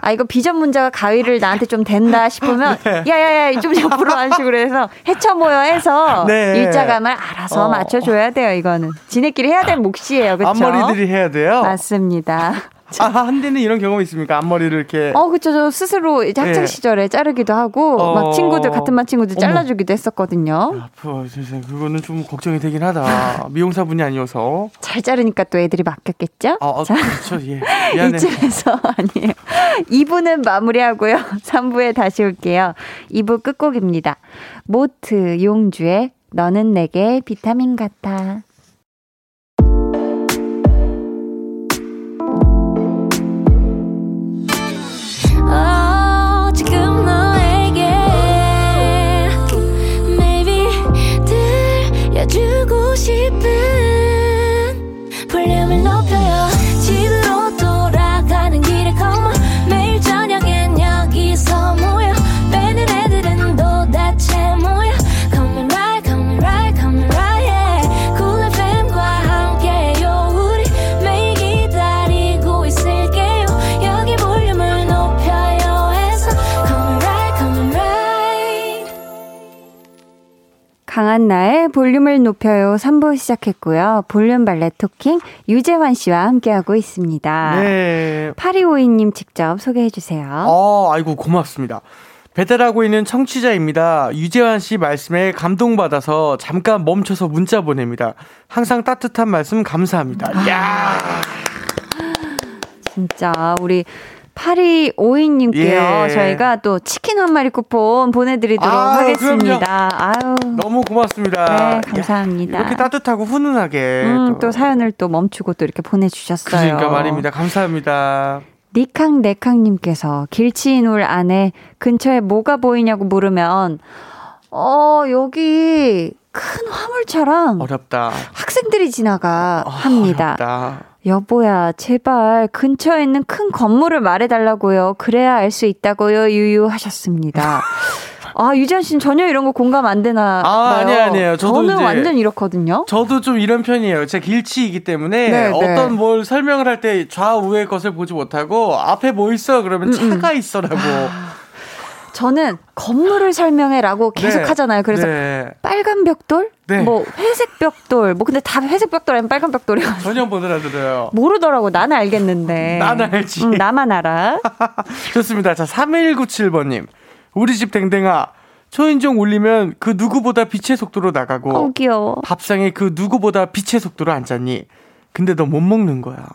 아, 이거 비전문자가 가위를 나한테 좀 된다 싶으면 야야 야 좀 옆으로 한 식으로 해서 해쳐 모여 해서 네. 일자감을 알아서 어. 맞춰줘야 돼요. 이거는 지네끼리 해야 될 몫이에요. 그렇죠? 앞머리들이 해야 돼요. 맞습니다. 아, 한데는 이런 경험 있습니까? 앞머리를 이렇게. 어, 그쵸. 저 스스로 이제 학창 예. 시절에 자르기도 하고, 어. 막 친구들, 같은 반 친구들. 잘라주기도 했었거든요. 세상에. 그거는 좀 걱정이 되긴 하다. 미용사분이 아니어서. 잘 자르니까 또 애들이 맡겼겠죠? 아, 아 자, 그렇죠. 예. 미안해. 이쯤에서 [laughs] 아니에요. 2부는 마무리하고요. [laughs] 3부에 다시 올게요. 2부 끝곡입니다. 모트 용주의 너는 내게 비타민 같아. 강한나의 볼륨을 높여요 3부 시작했고요. 볼륨 발레 토킹 유재환 씨와 함께하고 있습니다. 네. 8252님 직접 소개해 주세요. 어, 아이고, 고맙습니다. 배달하고 있는 청취자입니다. 유재환 씨 말씀에 감동받아서 잠깐 멈춰서 문자 보냅니다. 항상 따뜻한 말씀 감사합니다. 아. 야 진짜 우리 8252님께요. 예. 저희가 또 치킨 한 마리 쿠폰 보내드리도록 아유, 하겠습니다. 아유. 너무 고맙습니다. 네, 감사합니다. 야, 이렇게 따뜻하고 훈훈하게. 음, 또 사연을 또 멈추고 또 이렇게 보내주셨어요. 그러니까 말입니다. 감사합니다. 니캉네캉님께서 길치인울 안에 근처에 뭐가 보이냐고 물으면 어 여기 큰 화물차랑 어렵다. 학생들이 지나가 아, 합니다. 어렵다. 여보야 제발 근처에 있는 큰 건물을 말해달라고요. 그래야 알 수 있다고요. 유유하셨습니다. [laughs] 아 유지한 씨는 전혀 이런 거 공감 안 되나 아, 봐요. 아니에요, 아니에요. 저는 완전 이렇거든요. 저도 좀 이런 편이에요. 제가 길치이기 때문에 네, 어떤 네. 뭘 설명을 할 때 좌우의 것을 보지 못하고 앞에 뭐 있어 그러면 차가 있어라고 저는 건물을 설명해라고 계속 네. 하잖아요. 그래서 네. 빨간 벽돌, 네. 뭐 회색 벽돌, 뭐 근데 다 회색 벽돌 아니면 빨간 벽돌이야. 전혀 못 알아들어요. 모르더라고. 나는 알겠는데. [laughs] 나는 알지. 응, 나만 알아. [laughs] 좋습니다. 자, 3197번님. 우리 집 댕댕아. 초인종 울리면 그 누구보다 빛의 속도로 나가고 어 귀여워. 밥상에 그 누구보다 빛의 속도로 앉았니? 근데 너 못 먹는 거야.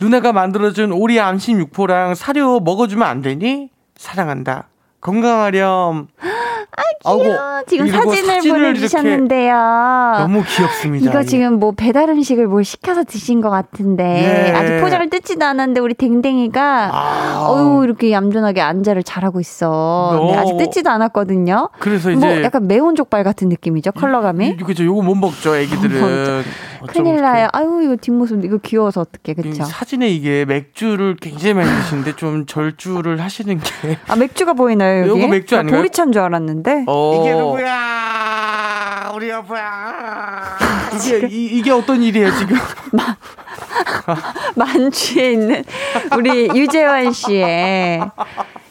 누나가 만들어준 오리 암심 육포랑 사료 먹어주면 안 되니? 사랑한다. 건강하렴. 아, 귀여워. 지금 사진을, 보내주셨는데요. 너무 귀엽습니다. 이거 예. 지금 뭐 배달 음식을 뭘 시켜서 드신 것 같은데 예. 아직 포장을 뜯지도 않았는데 우리 댕댕이가 아. 어유 이렇게 얌전하게 안자를 잘하고 있어. 네, 어. 아직 뜯지도 않았거든요. 그래서 뭐 이제 약간 매운 족발 같은 느낌이죠 컬러감이. 그죠. 요거 못 먹죠, 애기들은. 큰일. 나요. 아유 이거 뒷모습 이거 귀여워서 어떡해 이 그쵸? 사진에 이게 맥주를 굉장히 많이 드시는데 좀 절주를 하시는 게 아 맥주가 보이나요 여기? 요거 맥주 나 아닌가요? 보리차인 줄 알았는데. 어. 이게 누구야? 우리 여보야. [laughs] 이게 이, 이게 어떤 일이에요 지금? [laughs] 만취해 있는 우리 유재환 씨의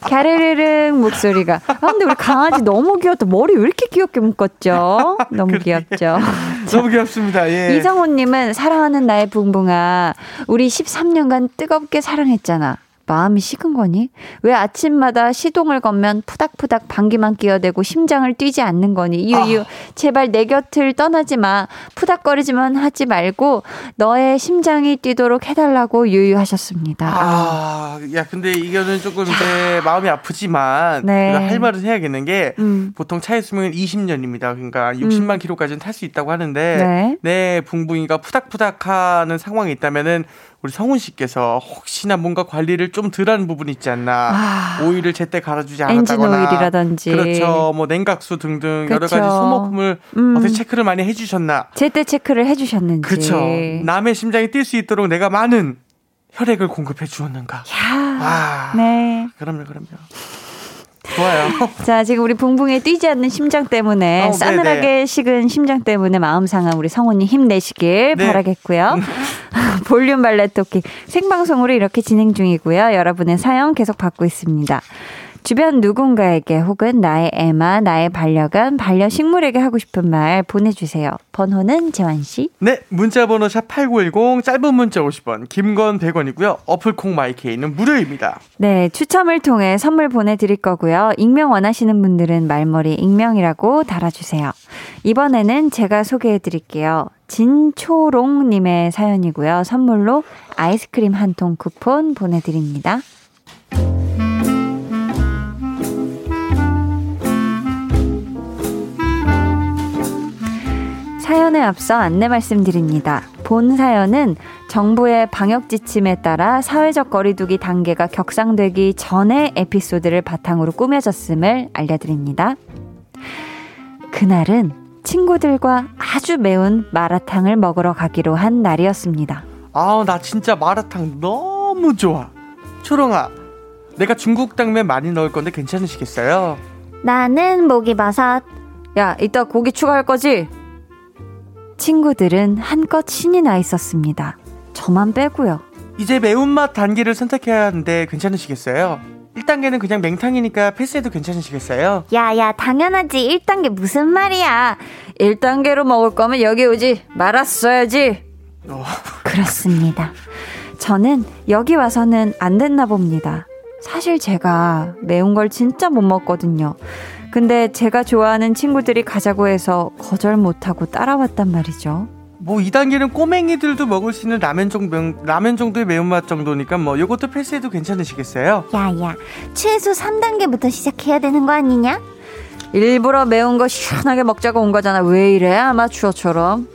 갸르르릉 목소리가. 아, 근데 우리 강아지 너무 귀엽다. 머리 왜 이렇게 귀엽게 묶었죠? 너무 귀엽죠? [laughs] 너무 귀엽습니다. 예. 이성호님은 사랑하는 나의 붕붕아. 우리 13년간 뜨겁게 사랑했잖아. 마음이 식은 거니? 왜 아침마다 시동을 걸면 푸닥푸닥 방귀만 끼어대고 심장을 뛰지 않는 거니? 유유, 제발 내 곁을 떠나지 마. 푸닥거리지만 하지 말고 너의 심장이 뛰도록 해달라고 유유하셨습니다. 아, 야, 근데 이거는 조금 이제 마음이 아프지만 네. 할 말은 해야겠는 게 음. 보통 차의 수명은 20년입니다. 그러니까 60만 킬로까지는 탈 수 있다고 하는데 네. 내 붕붕이가 푸닥푸닥하는 상황이 있다면은 우리 성훈 씨께서 혹시나 뭔가 관리를 좀 덜한 부분이 있지 않나 아. 오일을 제때 갈아주지 않았다거나 오일이라든지. 그렇죠 뭐 냉각수 등등 여러 그쵸. 가지 소모품을 음. 어떻게 체크를 많이 해주셨나 제때 체크를 해주셨는지. 그렇죠 남의 심장이 뛸 수 있도록 내가 많은 혈액을 공급해 주었는가 야, 아 네. 그럼요 그럼요 좋아요 [laughs] 자, 지금 우리 붕붕의 뛰지 않는 심장 때문에 어, 싸늘하게 네네. 식은 심장 때문에 마음 상한 우리 성우님 힘내시길 네. 바라겠고요. [laughs] 볼륨 발레 토킹 생방송으로 이렇게 진행 중이고요. 여러분의 사연 계속 받고 있습니다. 주변 누군가에게 혹은 나의 애마, 나의 반려견, 반려식물에게 하고 싶은 말 보내주세요. 번호는 재환 씨. 네, 문자 번호 샵8910 짧은 문자 50원, 김건 100원이고요. 어플콩 마이케이는 무료입니다. 네, 추첨을 통해 선물 보내드릴 거고요. 익명 원하시는 분들은 말머리 익명이라고 달아주세요. 이번에는 제가 소개해드릴게요. 진초롱님의 사연이고요. 선물로 아이스크림 한 통 쿠폰 보내드립니다. 사연에 앞서 안내 말씀드립니다. 본 사연은 정부의 방역 지침에 따라 사회적 거리두기 단계가 격상되기 전의 에피소드를 바탕으로 꾸며졌음을 알려드립니다. 그날은 친구들과 아주 매운 마라탕을 먹으러 가기로 한 날이었습니다. 아, 나 진짜 마라탕 너무 좋아. 초롱아, 내가 중국 당면 많이 넣을 건데 괜찮으시겠어요? 나는 목이버섯. 야, 이따 고기 추가할 거지? 친구들은 한껏 신이 나 있었습니다. 저만 빼고요. 이제 매운맛 단계를 선택해야 하는데 괜찮으시겠어요? 1단계는 그냥 맹탕이니까 패스해도 괜찮으시겠어요? 야야 당연하지 1단계 무슨 말이야 1단계로 먹을 거면 여기 오지 말았어야지. 어. [laughs] 그렇습니다. 저는 여기 와서는 안 됐나 봅니다. 사실 제가 매운 걸 진짜 못 먹거든요. 근데 제가 좋아하는 친구들이 가자고 해서 거절 못하고 따라왔단 말이죠. 뭐 2단계는 꼬맹이들도 먹을 수 있는 라면 정도 라면 정도의 매운맛 정도니까 뭐 요것도 패스해도 괜찮으시겠어요? 야야 최소 3단계부터 시작해야 되는 거 아니냐? 일부러 매운 거 시원하게 먹자고 온 거잖아. 왜 이래? 아마추어처럼.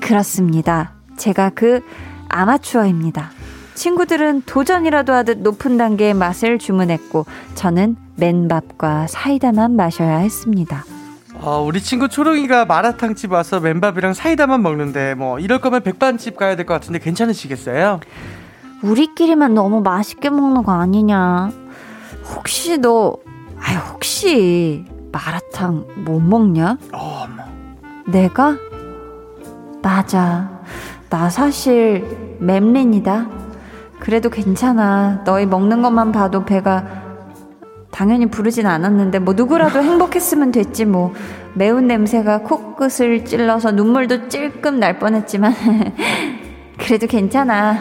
그렇습니다. 제가 그 아마추어입니다. 친구들은 도전이라도 하듯 높은 단계의 맛을 주문했고 저는 맨밥과 사이다만 마셔야 했습니다. 어, 우리 친구 초롱이가 마라탕집 와서 맨밥이랑 사이다만 먹는데 뭐 이럴 거면 백반집 가야 될 것 같은데 괜찮으시겠어요? 우리끼리만 너무 맛있게 먹는 거 아니냐 혹시 너, 아유, 혹시 마라탕 못 먹냐? 어머. 내가? 맞아. 나 사실 맵린이다. 그래도 괜찮아. 너희 먹는 것만 봐도 배가 당연히 부르진 않았는데 뭐 누구라도 행복했으면 됐지 뭐. 매운 냄새가 코끝을 찔러서 눈물도 찔끔 날 뻔했지만 [laughs] 그래도 괜찮아.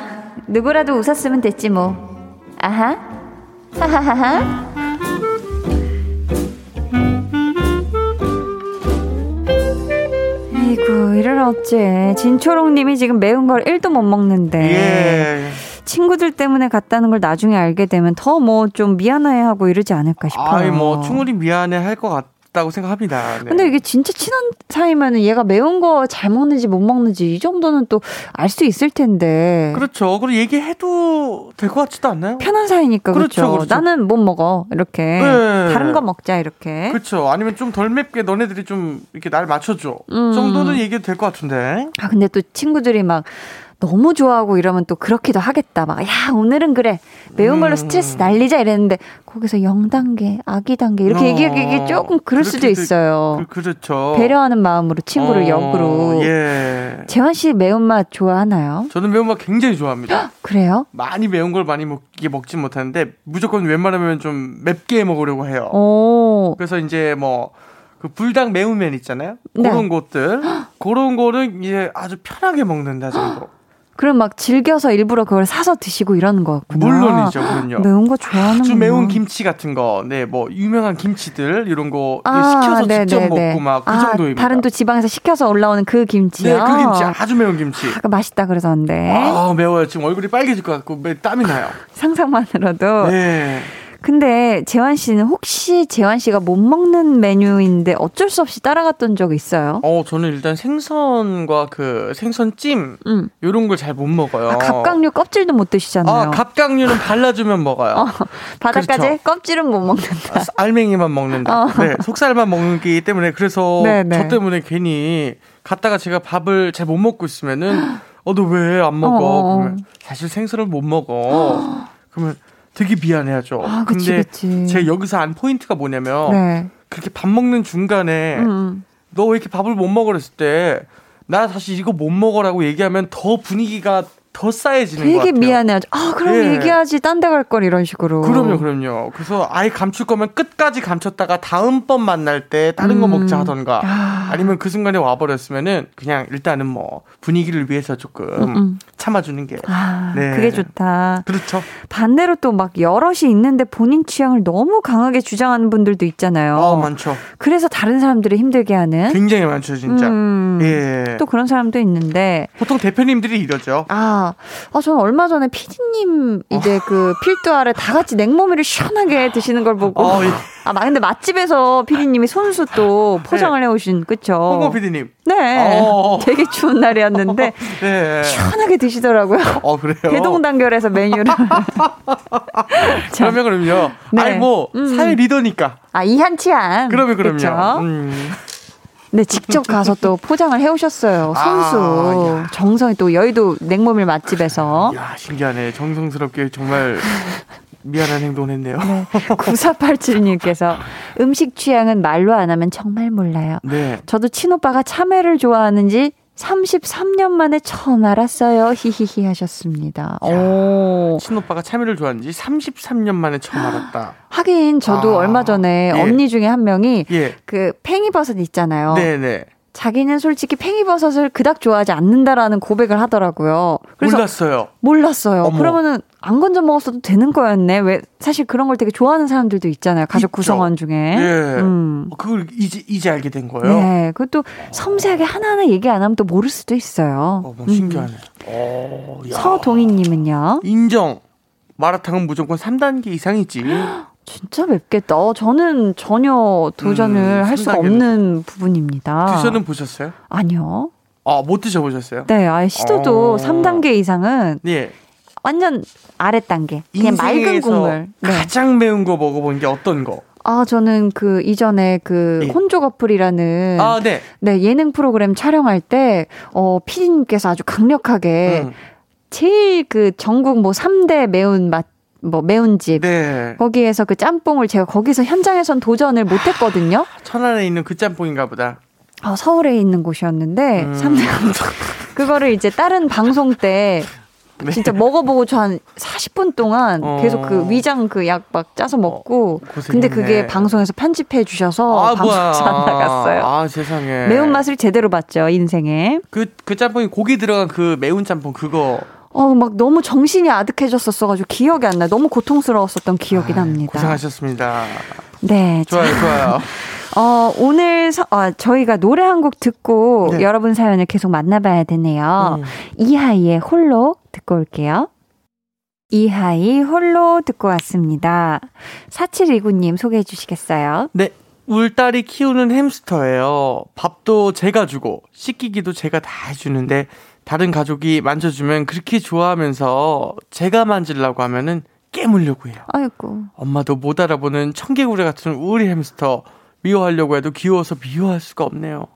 누구라도 웃었으면 됐지 뭐. 아하. 하하하하. 아이고 이럴 어째 진초롱님이 지금 매운 걸 1도 못 먹는데 예. 친구들 때문에 갔다는 걸 나중에 알게 되면 더 뭐 좀 미안해하고 이러지 않을까 싶어요. 아이 뭐 충분히 미안해 할 것 같 다고 생각합니다. 네. 근데 이게 진짜 친한 사이면은 얘가 매운 거 잘 먹는지 못 먹는지 이 정도는 또 알 수 있을 텐데. 그렇죠. 그리고 얘기해도 될 것 같지도 않나요? 편한 사이니까 그렇죠. 그렇죠, 그렇죠. 나는 못 먹어 이렇게 네. 다른 거 먹자 이렇게. 그렇죠. 아니면 좀 덜 맵게 너네들이 좀 이렇게 날 맞춰줘. 음. 정도는 얘기해도 될 것 같은데. 아 근데 또 친구들이 막 너무 좋아하고 이러면 또 그렇기도 하겠다. 막, 야, 오늘은 그래. 매운 걸로 음. 스트레스 날리자 이랬는데, 거기서 0단계, 아기 단계, 이렇게 어, 얘기하기 조금 그럴 수도 있어요. 그, 그렇죠. 배려하는 마음으로 친구를 어, 역으로. 예. 재환 씨 매운맛 좋아하나요? 저는 매운맛 굉장히 좋아합니다. [gasps] 그래요? 많이 매운 걸 많이 먹게 먹진 못하는데 무조건 웬만하면 좀 맵게 먹으려고 해요. 오, 그래서 이제 뭐 그 불닭 매운면 있잖아요. 네. 그런 것들 [gasps] 그런 거는 이제 아주 편하게 먹는다 정도. 그럼 막 즐겨서 일부러 그걸 사서 드시고 이러는 것 같구나. 물론이죠, 그럼요. 매운 거 좋아하는 아주 매운 김치 같은 거, 네, 뭐 유명한 김치들 이런 거 아, 시켜서 네, 직접 네, 네. 먹고 막그 아, 정도입니다. 다른 또 지방에서 시켜서 올라오는 그 네, 김치요. 그 김치 아주 매운 김치. 아까 맛있다 그러던데. 아 매워요. 지금 얼굴이 빨개질 것 같고 매- 땀이 나요. [laughs] 상상만으로도. 네. 근데 재환 씨는 혹시 재환 씨가 못 먹는 메뉴인데 어쩔 수 없이 따라갔던 적 있어요? 어 저는 일단 생선과 그 생선찜 응. 이런 걸 잘 못 먹어요. 아, 갑각류 껍질도 못 드시잖아요. 아, 갑각류는 발라주면 먹어요. 어, 바닥까지 그렇죠. 껍질은 못 먹는다. 아, 알맹이만 먹는다. 어. 네, 속살만 먹기 때문에 그래서 네, 네. 저 때문에 괜히 갔다가 제가 밥을 잘 못 먹고 있으면은 어 너 왜 안 먹어? 어, 어. 그러면 사실 생선을 못 먹어. 그러면 되게 미안해하죠. 아, 그치, 근데 그치. 제가 여기서 안 포인트가 뭐냐면 네. 그렇게 밥 먹는 중간에 음. 너왜 이렇게 밥을 못 먹으라 했을 때 나 다시 이거 못 먹어라고 얘기하면 더 분위기가 더것 되게 같아요. 미안해하죠. 아, 그럼 예. 얘기하지. 딴 데 갈 걸 이런 식으로. 그럼요, 그럼요. 그래서 아예 감출 거면 끝까지 감췄다가 다음번 만날 때 다른 거 음. 먹자 하던가 아. 아니면 그 순간에 와버렸으면은 그냥 일단은 뭐 분위기를 위해서 조금 음. 참아주는 게 아, 네. 그게 좋다. 그렇죠. 반대로 또 막 여럿이 있는데 본인 취향을 너무 강하게 주장하는 분들도 있잖아요. 어, 많죠. 그래서 다른 사람들을 힘들게 하는. 굉장히 많죠, 진짜. 음, 예. 또 그런 사람도 있는데. 보통 대표님들이 이러죠. 아, 아, 저는 얼마 전에 피디님 이제 그 필두알에 다 같이 냉모미를 시원하게 드시는 걸 보고. 어, 예. 아, 막 근데 맛집에서 피디님이 손수 또 포장을 해오신, 그쵸? 홍보 PD님. 네. 어. 되게 추운 날이었는데 [laughs] 네. 시원하게 드시더라고요. 어, 그래요? 대동단결해서 메뉴를. [laughs] 자, 그러면 그럼요. 네. 아니, 뭐, 음. 사회 리더니까. 아, 이한치한. 그러면 그럼요. 그쵸? 음. 네, 직접 가서 또 [laughs] 포장을 해오셨어요. 아, 야. 정성이 또 여의도 냉모밀 맛집에서. 야, 신기하네. 정성스럽게 정말 [laughs] 미안한 행동을 했네요. 네. [laughs] 9487님께서 음식 취향은 말로 안 하면 정말 몰라요. 네. 저도 친오빠가 참외를 좋아하는지 33년 만에 처음 알았어요. 히히히 하셨습니다. 오. 친오빠가 참외를 좋아하는지 33년 만에 처음 알았다. 하긴 저도 아, 얼마 전에 예. 언니 중에 한 명이 예. 그 팽이버섯 있잖아요. 네네. 자기는 솔직히 팽이버섯을 그닥 좋아하지 않는다라는 고백을 하더라고요. 그래서 몰랐어요. 몰랐어요. 어머. 그러면은 안 건져 먹었어도 되는 거였네. 왜 사실 그런 걸 되게 좋아하는 사람들도 있잖아요. 가족 있죠. 구성원 중에. 예. 음. 어, 그걸 이제, 이제 알게 된 거예요? 네. 그것도 섬세하게 하나하나 얘기 안 하면 또 모를 수도 있어요. 어, 뭐 신기하네. 어, 야. 서동희 님은요. 인정. 마라탕은 무조건 3단계 이상이지. [gasps] 진짜 맵겠다. 어, 저는 전혀 도전을 음, 할 수가 없는 부분입니다. 드셔는 보셨어요? 아니요. 아, 못 드셔보셨어요? 네, 아예 시도도 어. 3단계 이상은 예. 완전 아래 단계. 그냥 맑은 국물. 네. 가장 매운 거 먹어본 게 어떤 거? 아, 저는 그 이전에 그 예. 혼조 커플이라는 아, 네. 네, 예능 프로그램 촬영할 때 어, 피디님께서 아주 강력하게 음. 제일 그 전국 뭐 3대 매운 맛 뭐 매운 집 네. 거기에서 그 짬뽕을 제가 거기서 현장에선 도전을 못 했거든요. 천안에 있는 그 짬뽕인가 보다. 아, 서울에 있는 곳이었는데 음. 삼 3대 [laughs] 그거를 이제 다른 방송 때 네. 진짜 먹어보고 저 한 40분 동안 어. 계속 그 위장 그 약 막 짜서 먹고 고생했네. 근데 그게 방송에서 편집해 주셔서 방송에서 안 나갔어요. 아, 세상에. 매운 맛을 제대로 봤죠, 인생에. 그, 그 짬뽕이 고기 들어간 그 매운 짬뽕 그거. 어, 막 너무 정신이 아득해졌었어가지고 기억이 안 나요. 너무 고통스러웠었던 기억이 아, 납니다. 고생하셨습니다. 네. 자, 좋아요, 좋아요. 어, 오늘 서, 아, 저희가 노래 한 곡 듣고 네. 여러분 사연을 계속 만나봐야 되네요. 음. 이하이의 홀로 듣고 올게요. 이하이 홀로 듣고 왔습니다. 4729님 소개해 주시겠어요? 네. 울딸이 키우는 햄스터예요. 밥도 제가 주고 씻기기도 제가 다 해주는데 다른 가족이 만져주면 그렇게 좋아하면서 제가 만지려고 하면은 깨물려고 해요. 아이고. 엄마도 못 알아보는 청개구리 같은 우리 햄스터 미워하려고 해도 귀여워서 미워할 수가 없네요.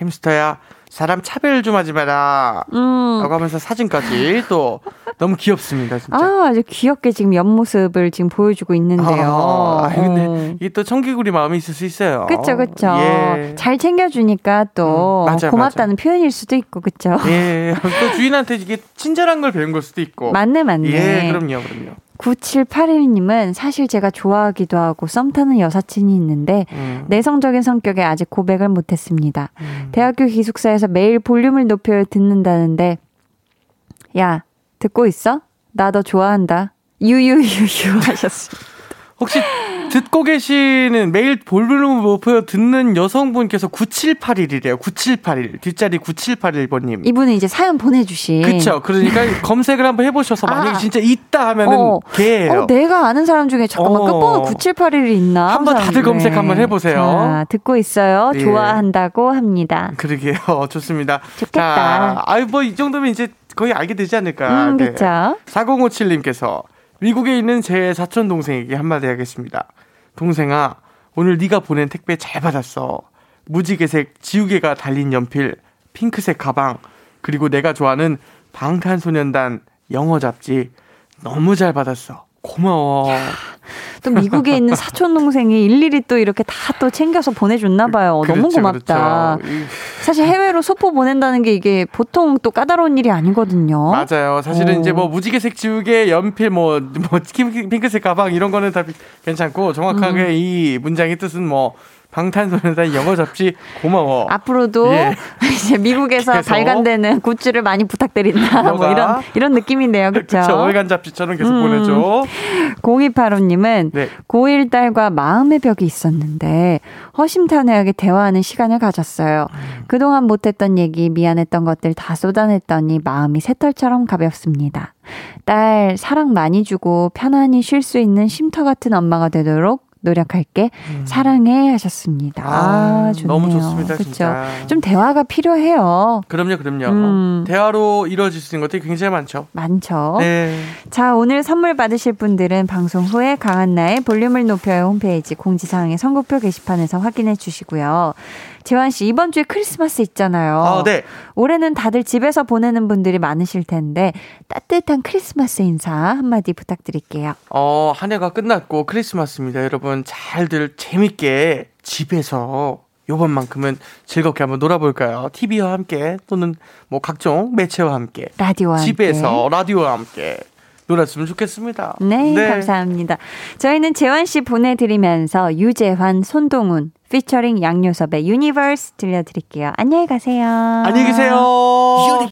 햄스터야 사람 차별 좀 하지 마라. 음. 라고 하면서 사진까지 또 너무 귀엽습니다 진짜. 아, 아주 귀엽게 지금 옆모습을 지금 보여주고 있는데요. 아, 근데 어. 이게 또 청개구리 마음이 있을 수 있어요. 그쵸, 그쵸. 예. 잘 챙겨주니까 또 음, 맞아요, 고맙다는 표현일 수도 있고, 그쵸? 예. 또 주인한테 이게 친절한 걸 배운 걸 수도 있고. 맞네, 맞네. 예, 그럼요, 그럼요. 9781님은 사실 제가 좋아하기도 하고 썸 타는 여사친이 있는데 음. 내성적인 성격에 아직 고백을 못했습니다. 음. 대학교 기숙사에서 매일 볼륨을 높여 듣는다는데 야 듣고 있어? 나 너 좋아한다. 유유유유 [laughs] 하셨습니다. 혹시 듣고 계시는 매일 볼륨을 높여 듣는 여성분께서 9781이래요. 9781. 뒷자리 9781번님. 이분은 이제 사연 보내주신. 그쵸. 그러니까 [laughs] 검색을 한번 해보셔서 만약에 아. 진짜 있다 하면은 어. 걔예요. 어, 내가 아는 사람 중에 잠깐만 어. 끝번호 9781이 있나? 한번 다들 중에. 검색 한번 해보세요. 자, 듣고 있어요. 예. 좋아한다고 합니다. 그러게요. [laughs] 좋습니다. 좋겠다. 자, 아유, 뭐, 이 정도면 이제 거의 알게 되지 않을까. 음, 네. 그쵸. 4057님께서 미국에 있는 제 사촌 동생에게 한마디 하겠습니다. 동생아, 오늘 네가 보낸 택배 잘 받았어. 무지개색 지우개가 달린 연필, 핑크색 가방, 그리고 내가 좋아하는 방탄소년단 영어 잡지 너무 잘 받았어. 고마워. 또 미국에 있는 [laughs] 사촌 동생이 일일이 또 이렇게 다 또 챙겨서 보내줬나 봐요. 너무 그렇죠, 고맙다. 그렇죠. 이- 사실 해외로 소포 보낸다는 게 이게 보통 또 까다로운 일이 아니거든요. 맞아요. 사실은 어. 이제 뭐 무지개색 지우개, 연필, 뭐, 뭐, 핑- [laughs] 핑크색 가방 이런 거는 다 괜찮고 정확하게 음. 이 문장의 뜻은 뭐 방탄소년단 영어 잡지 고마워. 앞으로도 예. [laughs] 이제 미국에서. 발간되는 굿즈를 많이 부탁드린다. 뭐? 이런 이런 느낌인데요. 그렇죠? 월간 잡지처럼 계속 음. 보내줘. 0285님은 네. 고1 딸과 마음의 벽이 있었는데 허심탄회하게 대화하는 시간을 가졌어요. 음. 그동안 못했던 얘기, 미안했던 것들 다 쏟아냈더니 마음이 새털처럼 가볍습니다. 딸 사랑 많이 주고 편안히 쉴 수 있는 쉼터 같은 엄마가 되도록 노력할게. 사랑해 하셨습니다. 아, 좋네요. 음. 너무 좋습니다? 진짜. 좀 대화가 필요해요. 그럼요, 그럼요. 음. 대화로 이루어질 수 있는 것들이 굉장히 많죠. 많죠. 네. 자, 오늘 선물 받으실 분들은 방송 후에 강한나의 볼륨을 높여요 홈페이지 공지사항의 선곡표 게시판에서 확인해 주시고요. 재환 씨, 이번 주에 크리스마스 있잖아요. 아, 네. 올해는 다들 집에서 보내는 분들이 많으실 텐데 따뜻한 크리스마스 인사 한마디 부탁드릴게요. 어, 한 해가 끝났고 크리스마스입니다. 여러분 잘들 재밌게 집에서 요번만큼은 즐겁게 한번 놀아볼까요? TV와 함께 또는 뭐 각종 매체와 함께 라디오와 집에서 함께. 라디오와 함께 놀았으면 좋겠습니다. 네, 감사합니다. 저희는 재환 씨 보내드리면서 유재환, 손동훈, 피처링 양요섭의 Universe 들려드릴게요. 안녕히 가세요. 안녕히 계세요.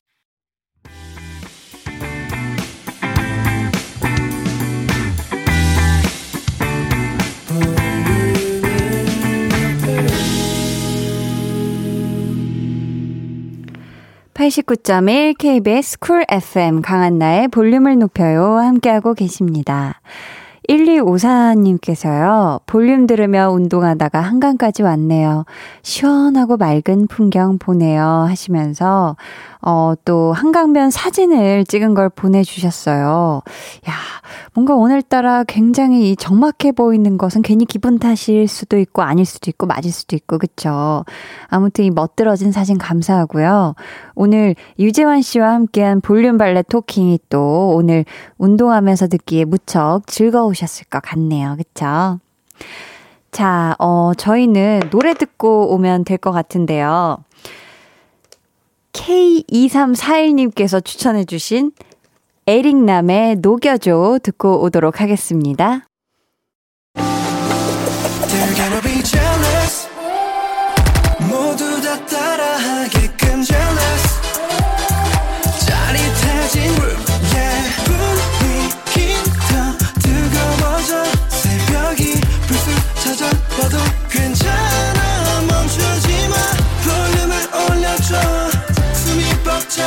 팔십구 점일 KBS 쿨 FM 강한나의 볼륨을 높여요 함께하고 계십니다. 1254님께서요, 볼륨 들으며 운동하다가 한강까지 왔네요. 시원하고 맑은 풍경 보네요. 하시면서, 어, 또 한강변 사진을 찍은 걸 보내주셨어요. 야, 뭔가 오늘따라 굉장히 이 적막해 보이는 것은 괜히 기분 탓일 수도 있고 아닐 수도 있고 맞을 수도 있고, 그쵸? 아무튼 이 멋들어진 사진 감사하고요. 오늘 유재환 씨와 함께한 볼륨 발레 토킹이 또 오늘 운동하면서 듣기에 무척 즐거우셨을 것 같네요. 그쵸? 자, 어, 저희는 노래 듣고 오면 될 것 같은데요. K2341님께서 추천해주신 에릭남의 녹여줘 듣고 오도록 하겠습니다.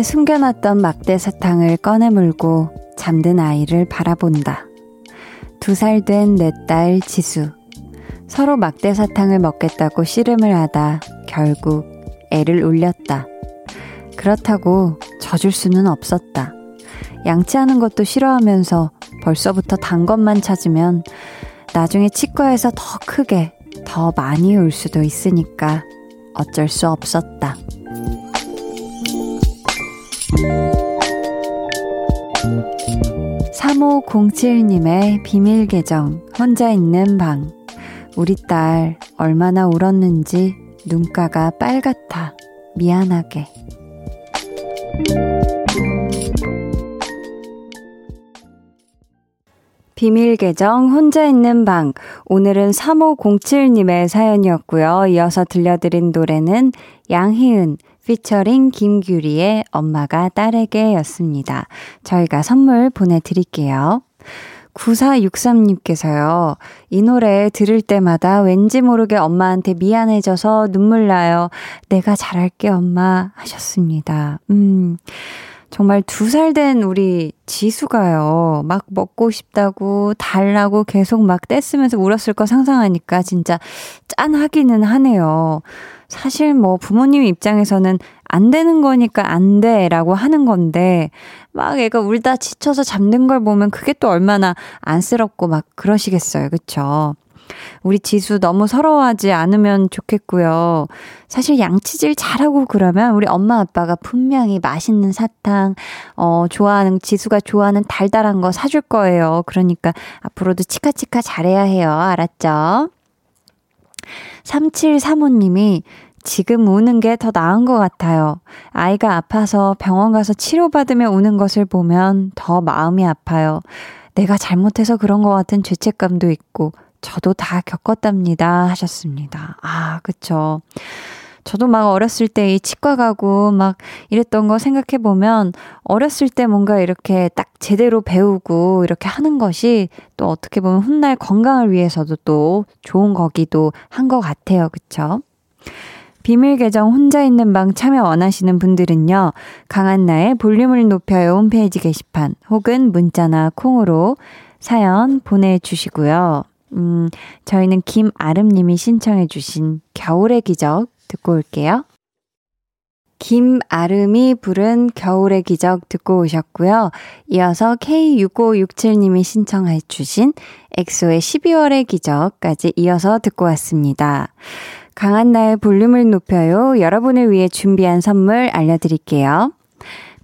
숨겨놨던 막대 사탕을 꺼내 물고 잠든 아이를 바라본다. 두 살 된 내 딸 지수. 서로 막대 사탕을 먹겠다고 씨름을 하다 결국 애를 울렸다. 그렇다고 져줄 수는 없었다. 양치하는 것도 싫어하면서 벌써부터 단 것만 찾으면 나중에 치과에서 더 크게, 더 많이 울 수도 있으니까 어쩔 수 없었다. 3507님의 비밀 계정, 혼자 있는 방. 우리 딸 얼마나 울었는지 눈가가 빨갛다. 미안하게. 비밀 계정 혼자 있는 방. 오늘은 3507님의 사연이었고요. 이어서 들려드린 노래는 양희은 피처링 김규리의 엄마가 딸에게 였습니다. 저희가 선물 보내드릴게요. 9463님께서요, 이 노래 들을 때마다 왠지 모르게 엄마한테 미안해져서 눈물 나요. 내가 잘할게, 엄마. 하셨습니다. 음. 정말 두 살 된 우리 지수가요, 막 먹고 싶다고 달라고 계속 막 떼쓰면서 울었을 거 상상하니까 진짜 짠하기는 하네요. 사실 뭐 부모님 입장에서는 안 되는 거니까 안 돼 라고 하는 건데, 막 애가 울다 지쳐서 잠든 걸 보면 그게 또 얼마나 안쓰럽고 막 그러시겠어요. 그쵸? 우리 지수 너무 서러워하지 않으면 좋겠고요. 사실 양치질 잘하고 그러면 우리 엄마 아빠가 분명히 맛있는 사탕, 어, 좋아하는, 지수가 좋아하는 달달한 거 사줄 거예요. 그러니까 앞으로도 치카치카 잘해야 해요. 알았죠? 3735님이 지금 우는 게 더 나은 것 같아요. 아이가 아파서 병원 가서 치료받으며 우는 것을 보면 더 마음이 아파요. 내가 잘못해서 그런 것 같은 죄책감도 있고, 저도 다 겪었답니다. 하셨습니다. 아, 그쵸. 저도 막 어렸을 때 이 치과 가고 막 이랬던 거 생각해 보면 어렸을 때 뭔가 이렇게 딱 제대로 배우고 이렇게 하는 것이 또 어떻게 보면 훗날 건강을 위해서도 또 좋은 거기도 한 것 같아요. 그쵸? 비밀 계정 혼자 있는 방 참여 원하시는 분들은요, 강한나의 볼륨을 높여요 홈페이지 게시판 혹은 문자나 콩으로 사연 보내주시고요. 음, 저희는 김아름님이 신청해주신 겨울의 기적 듣고 올게요. 김아름이 부른 겨울의 기적 듣고 오셨고요. 이어서 K6567님이 신청해 주신 엑소의 12월의 기적까지 이어서 듣고 왔습니다. 강한나의 볼륨을 높여요. 여러분을 위해 준비한 선물 알려드릴게요.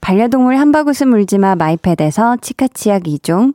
반려동물 한바구스 물지마 마이패드에서 치카치약 2종,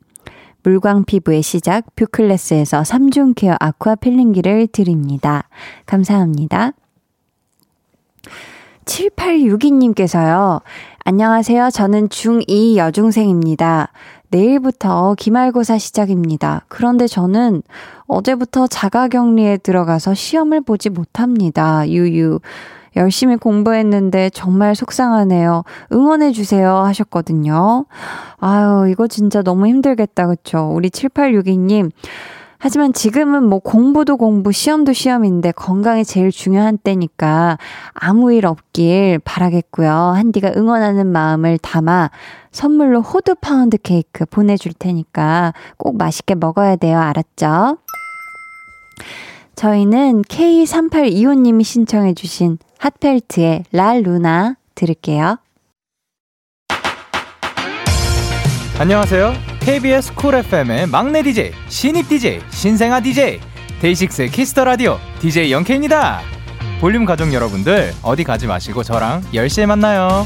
물광 피부의 시작 뷰클래스에서 3중 케어 aqua peeling기를 드립니다. 감사합니다. 7862님께서요. 안녕하세요. 저는 중2 여중생입니다. 내일부터 기말고사 시작입니다. 그런데 저는 어제부터 자가 격리에 들어가서 시험을 보지 못합니다. 유유. 열심히 공부했는데 정말 속상하네요. 응원해주세요. 하셨거든요. 아유, 이거 진짜 너무 힘들겠다. 그쵸? 우리 7862님. 하지만 지금은 뭐 공부도 공부, 시험도 시험인데 건강이 제일 중요한 때니까 아무 일 없길 바라겠고요. 한디가 응원하는 마음을 담아 선물로 호두 파운드 케이크 보내줄 테니까 꼭 맛있게 먹어야 돼요. 알았죠? 저희는 K3825님이 신청해주신 핫펠트의 La Luna 들을게요. 안녕하세요. KBS 쿨 FM의 막내 DJ, 신입 DJ, 신생아 DJ, 데이식스의 키스터 라디오 DJ 영케입니다. 볼륨 가족 여러분들 어디 가지 마시고 저랑 10시에 만나요.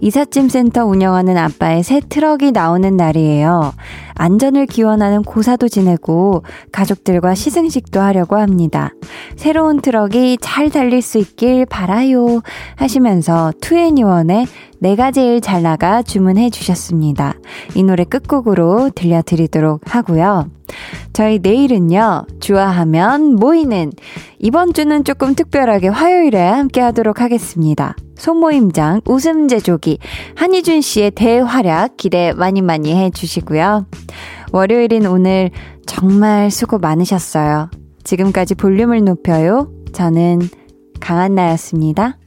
이삿짐 센터 운영하는 아빠의 새 트럭이 나오는 날이에요. 안전을 기원하는 고사도 지내고 가족들과 시승식도 하려고 합니다. 새로운 트럭이 잘 달릴 수 있길 바라요. 하시면서 투애니원의 내가 제일 잘 나가 주문해 주셨습니다. 이 노래 끝곡으로 들려드리도록 하고요. 저희 내일은요, 좋아하면 모이는 이번 주는 조금 특별하게 화요일에 함께 하도록 하겠습니다. 소모임장 웃음 제조기 한희준 씨의 대활약 기대 많이 많이 해 주시고요. 월요일인 오늘 정말 수고 많으셨어요. 지금까지 볼륨을 높여요. 저는 강한나였습니다.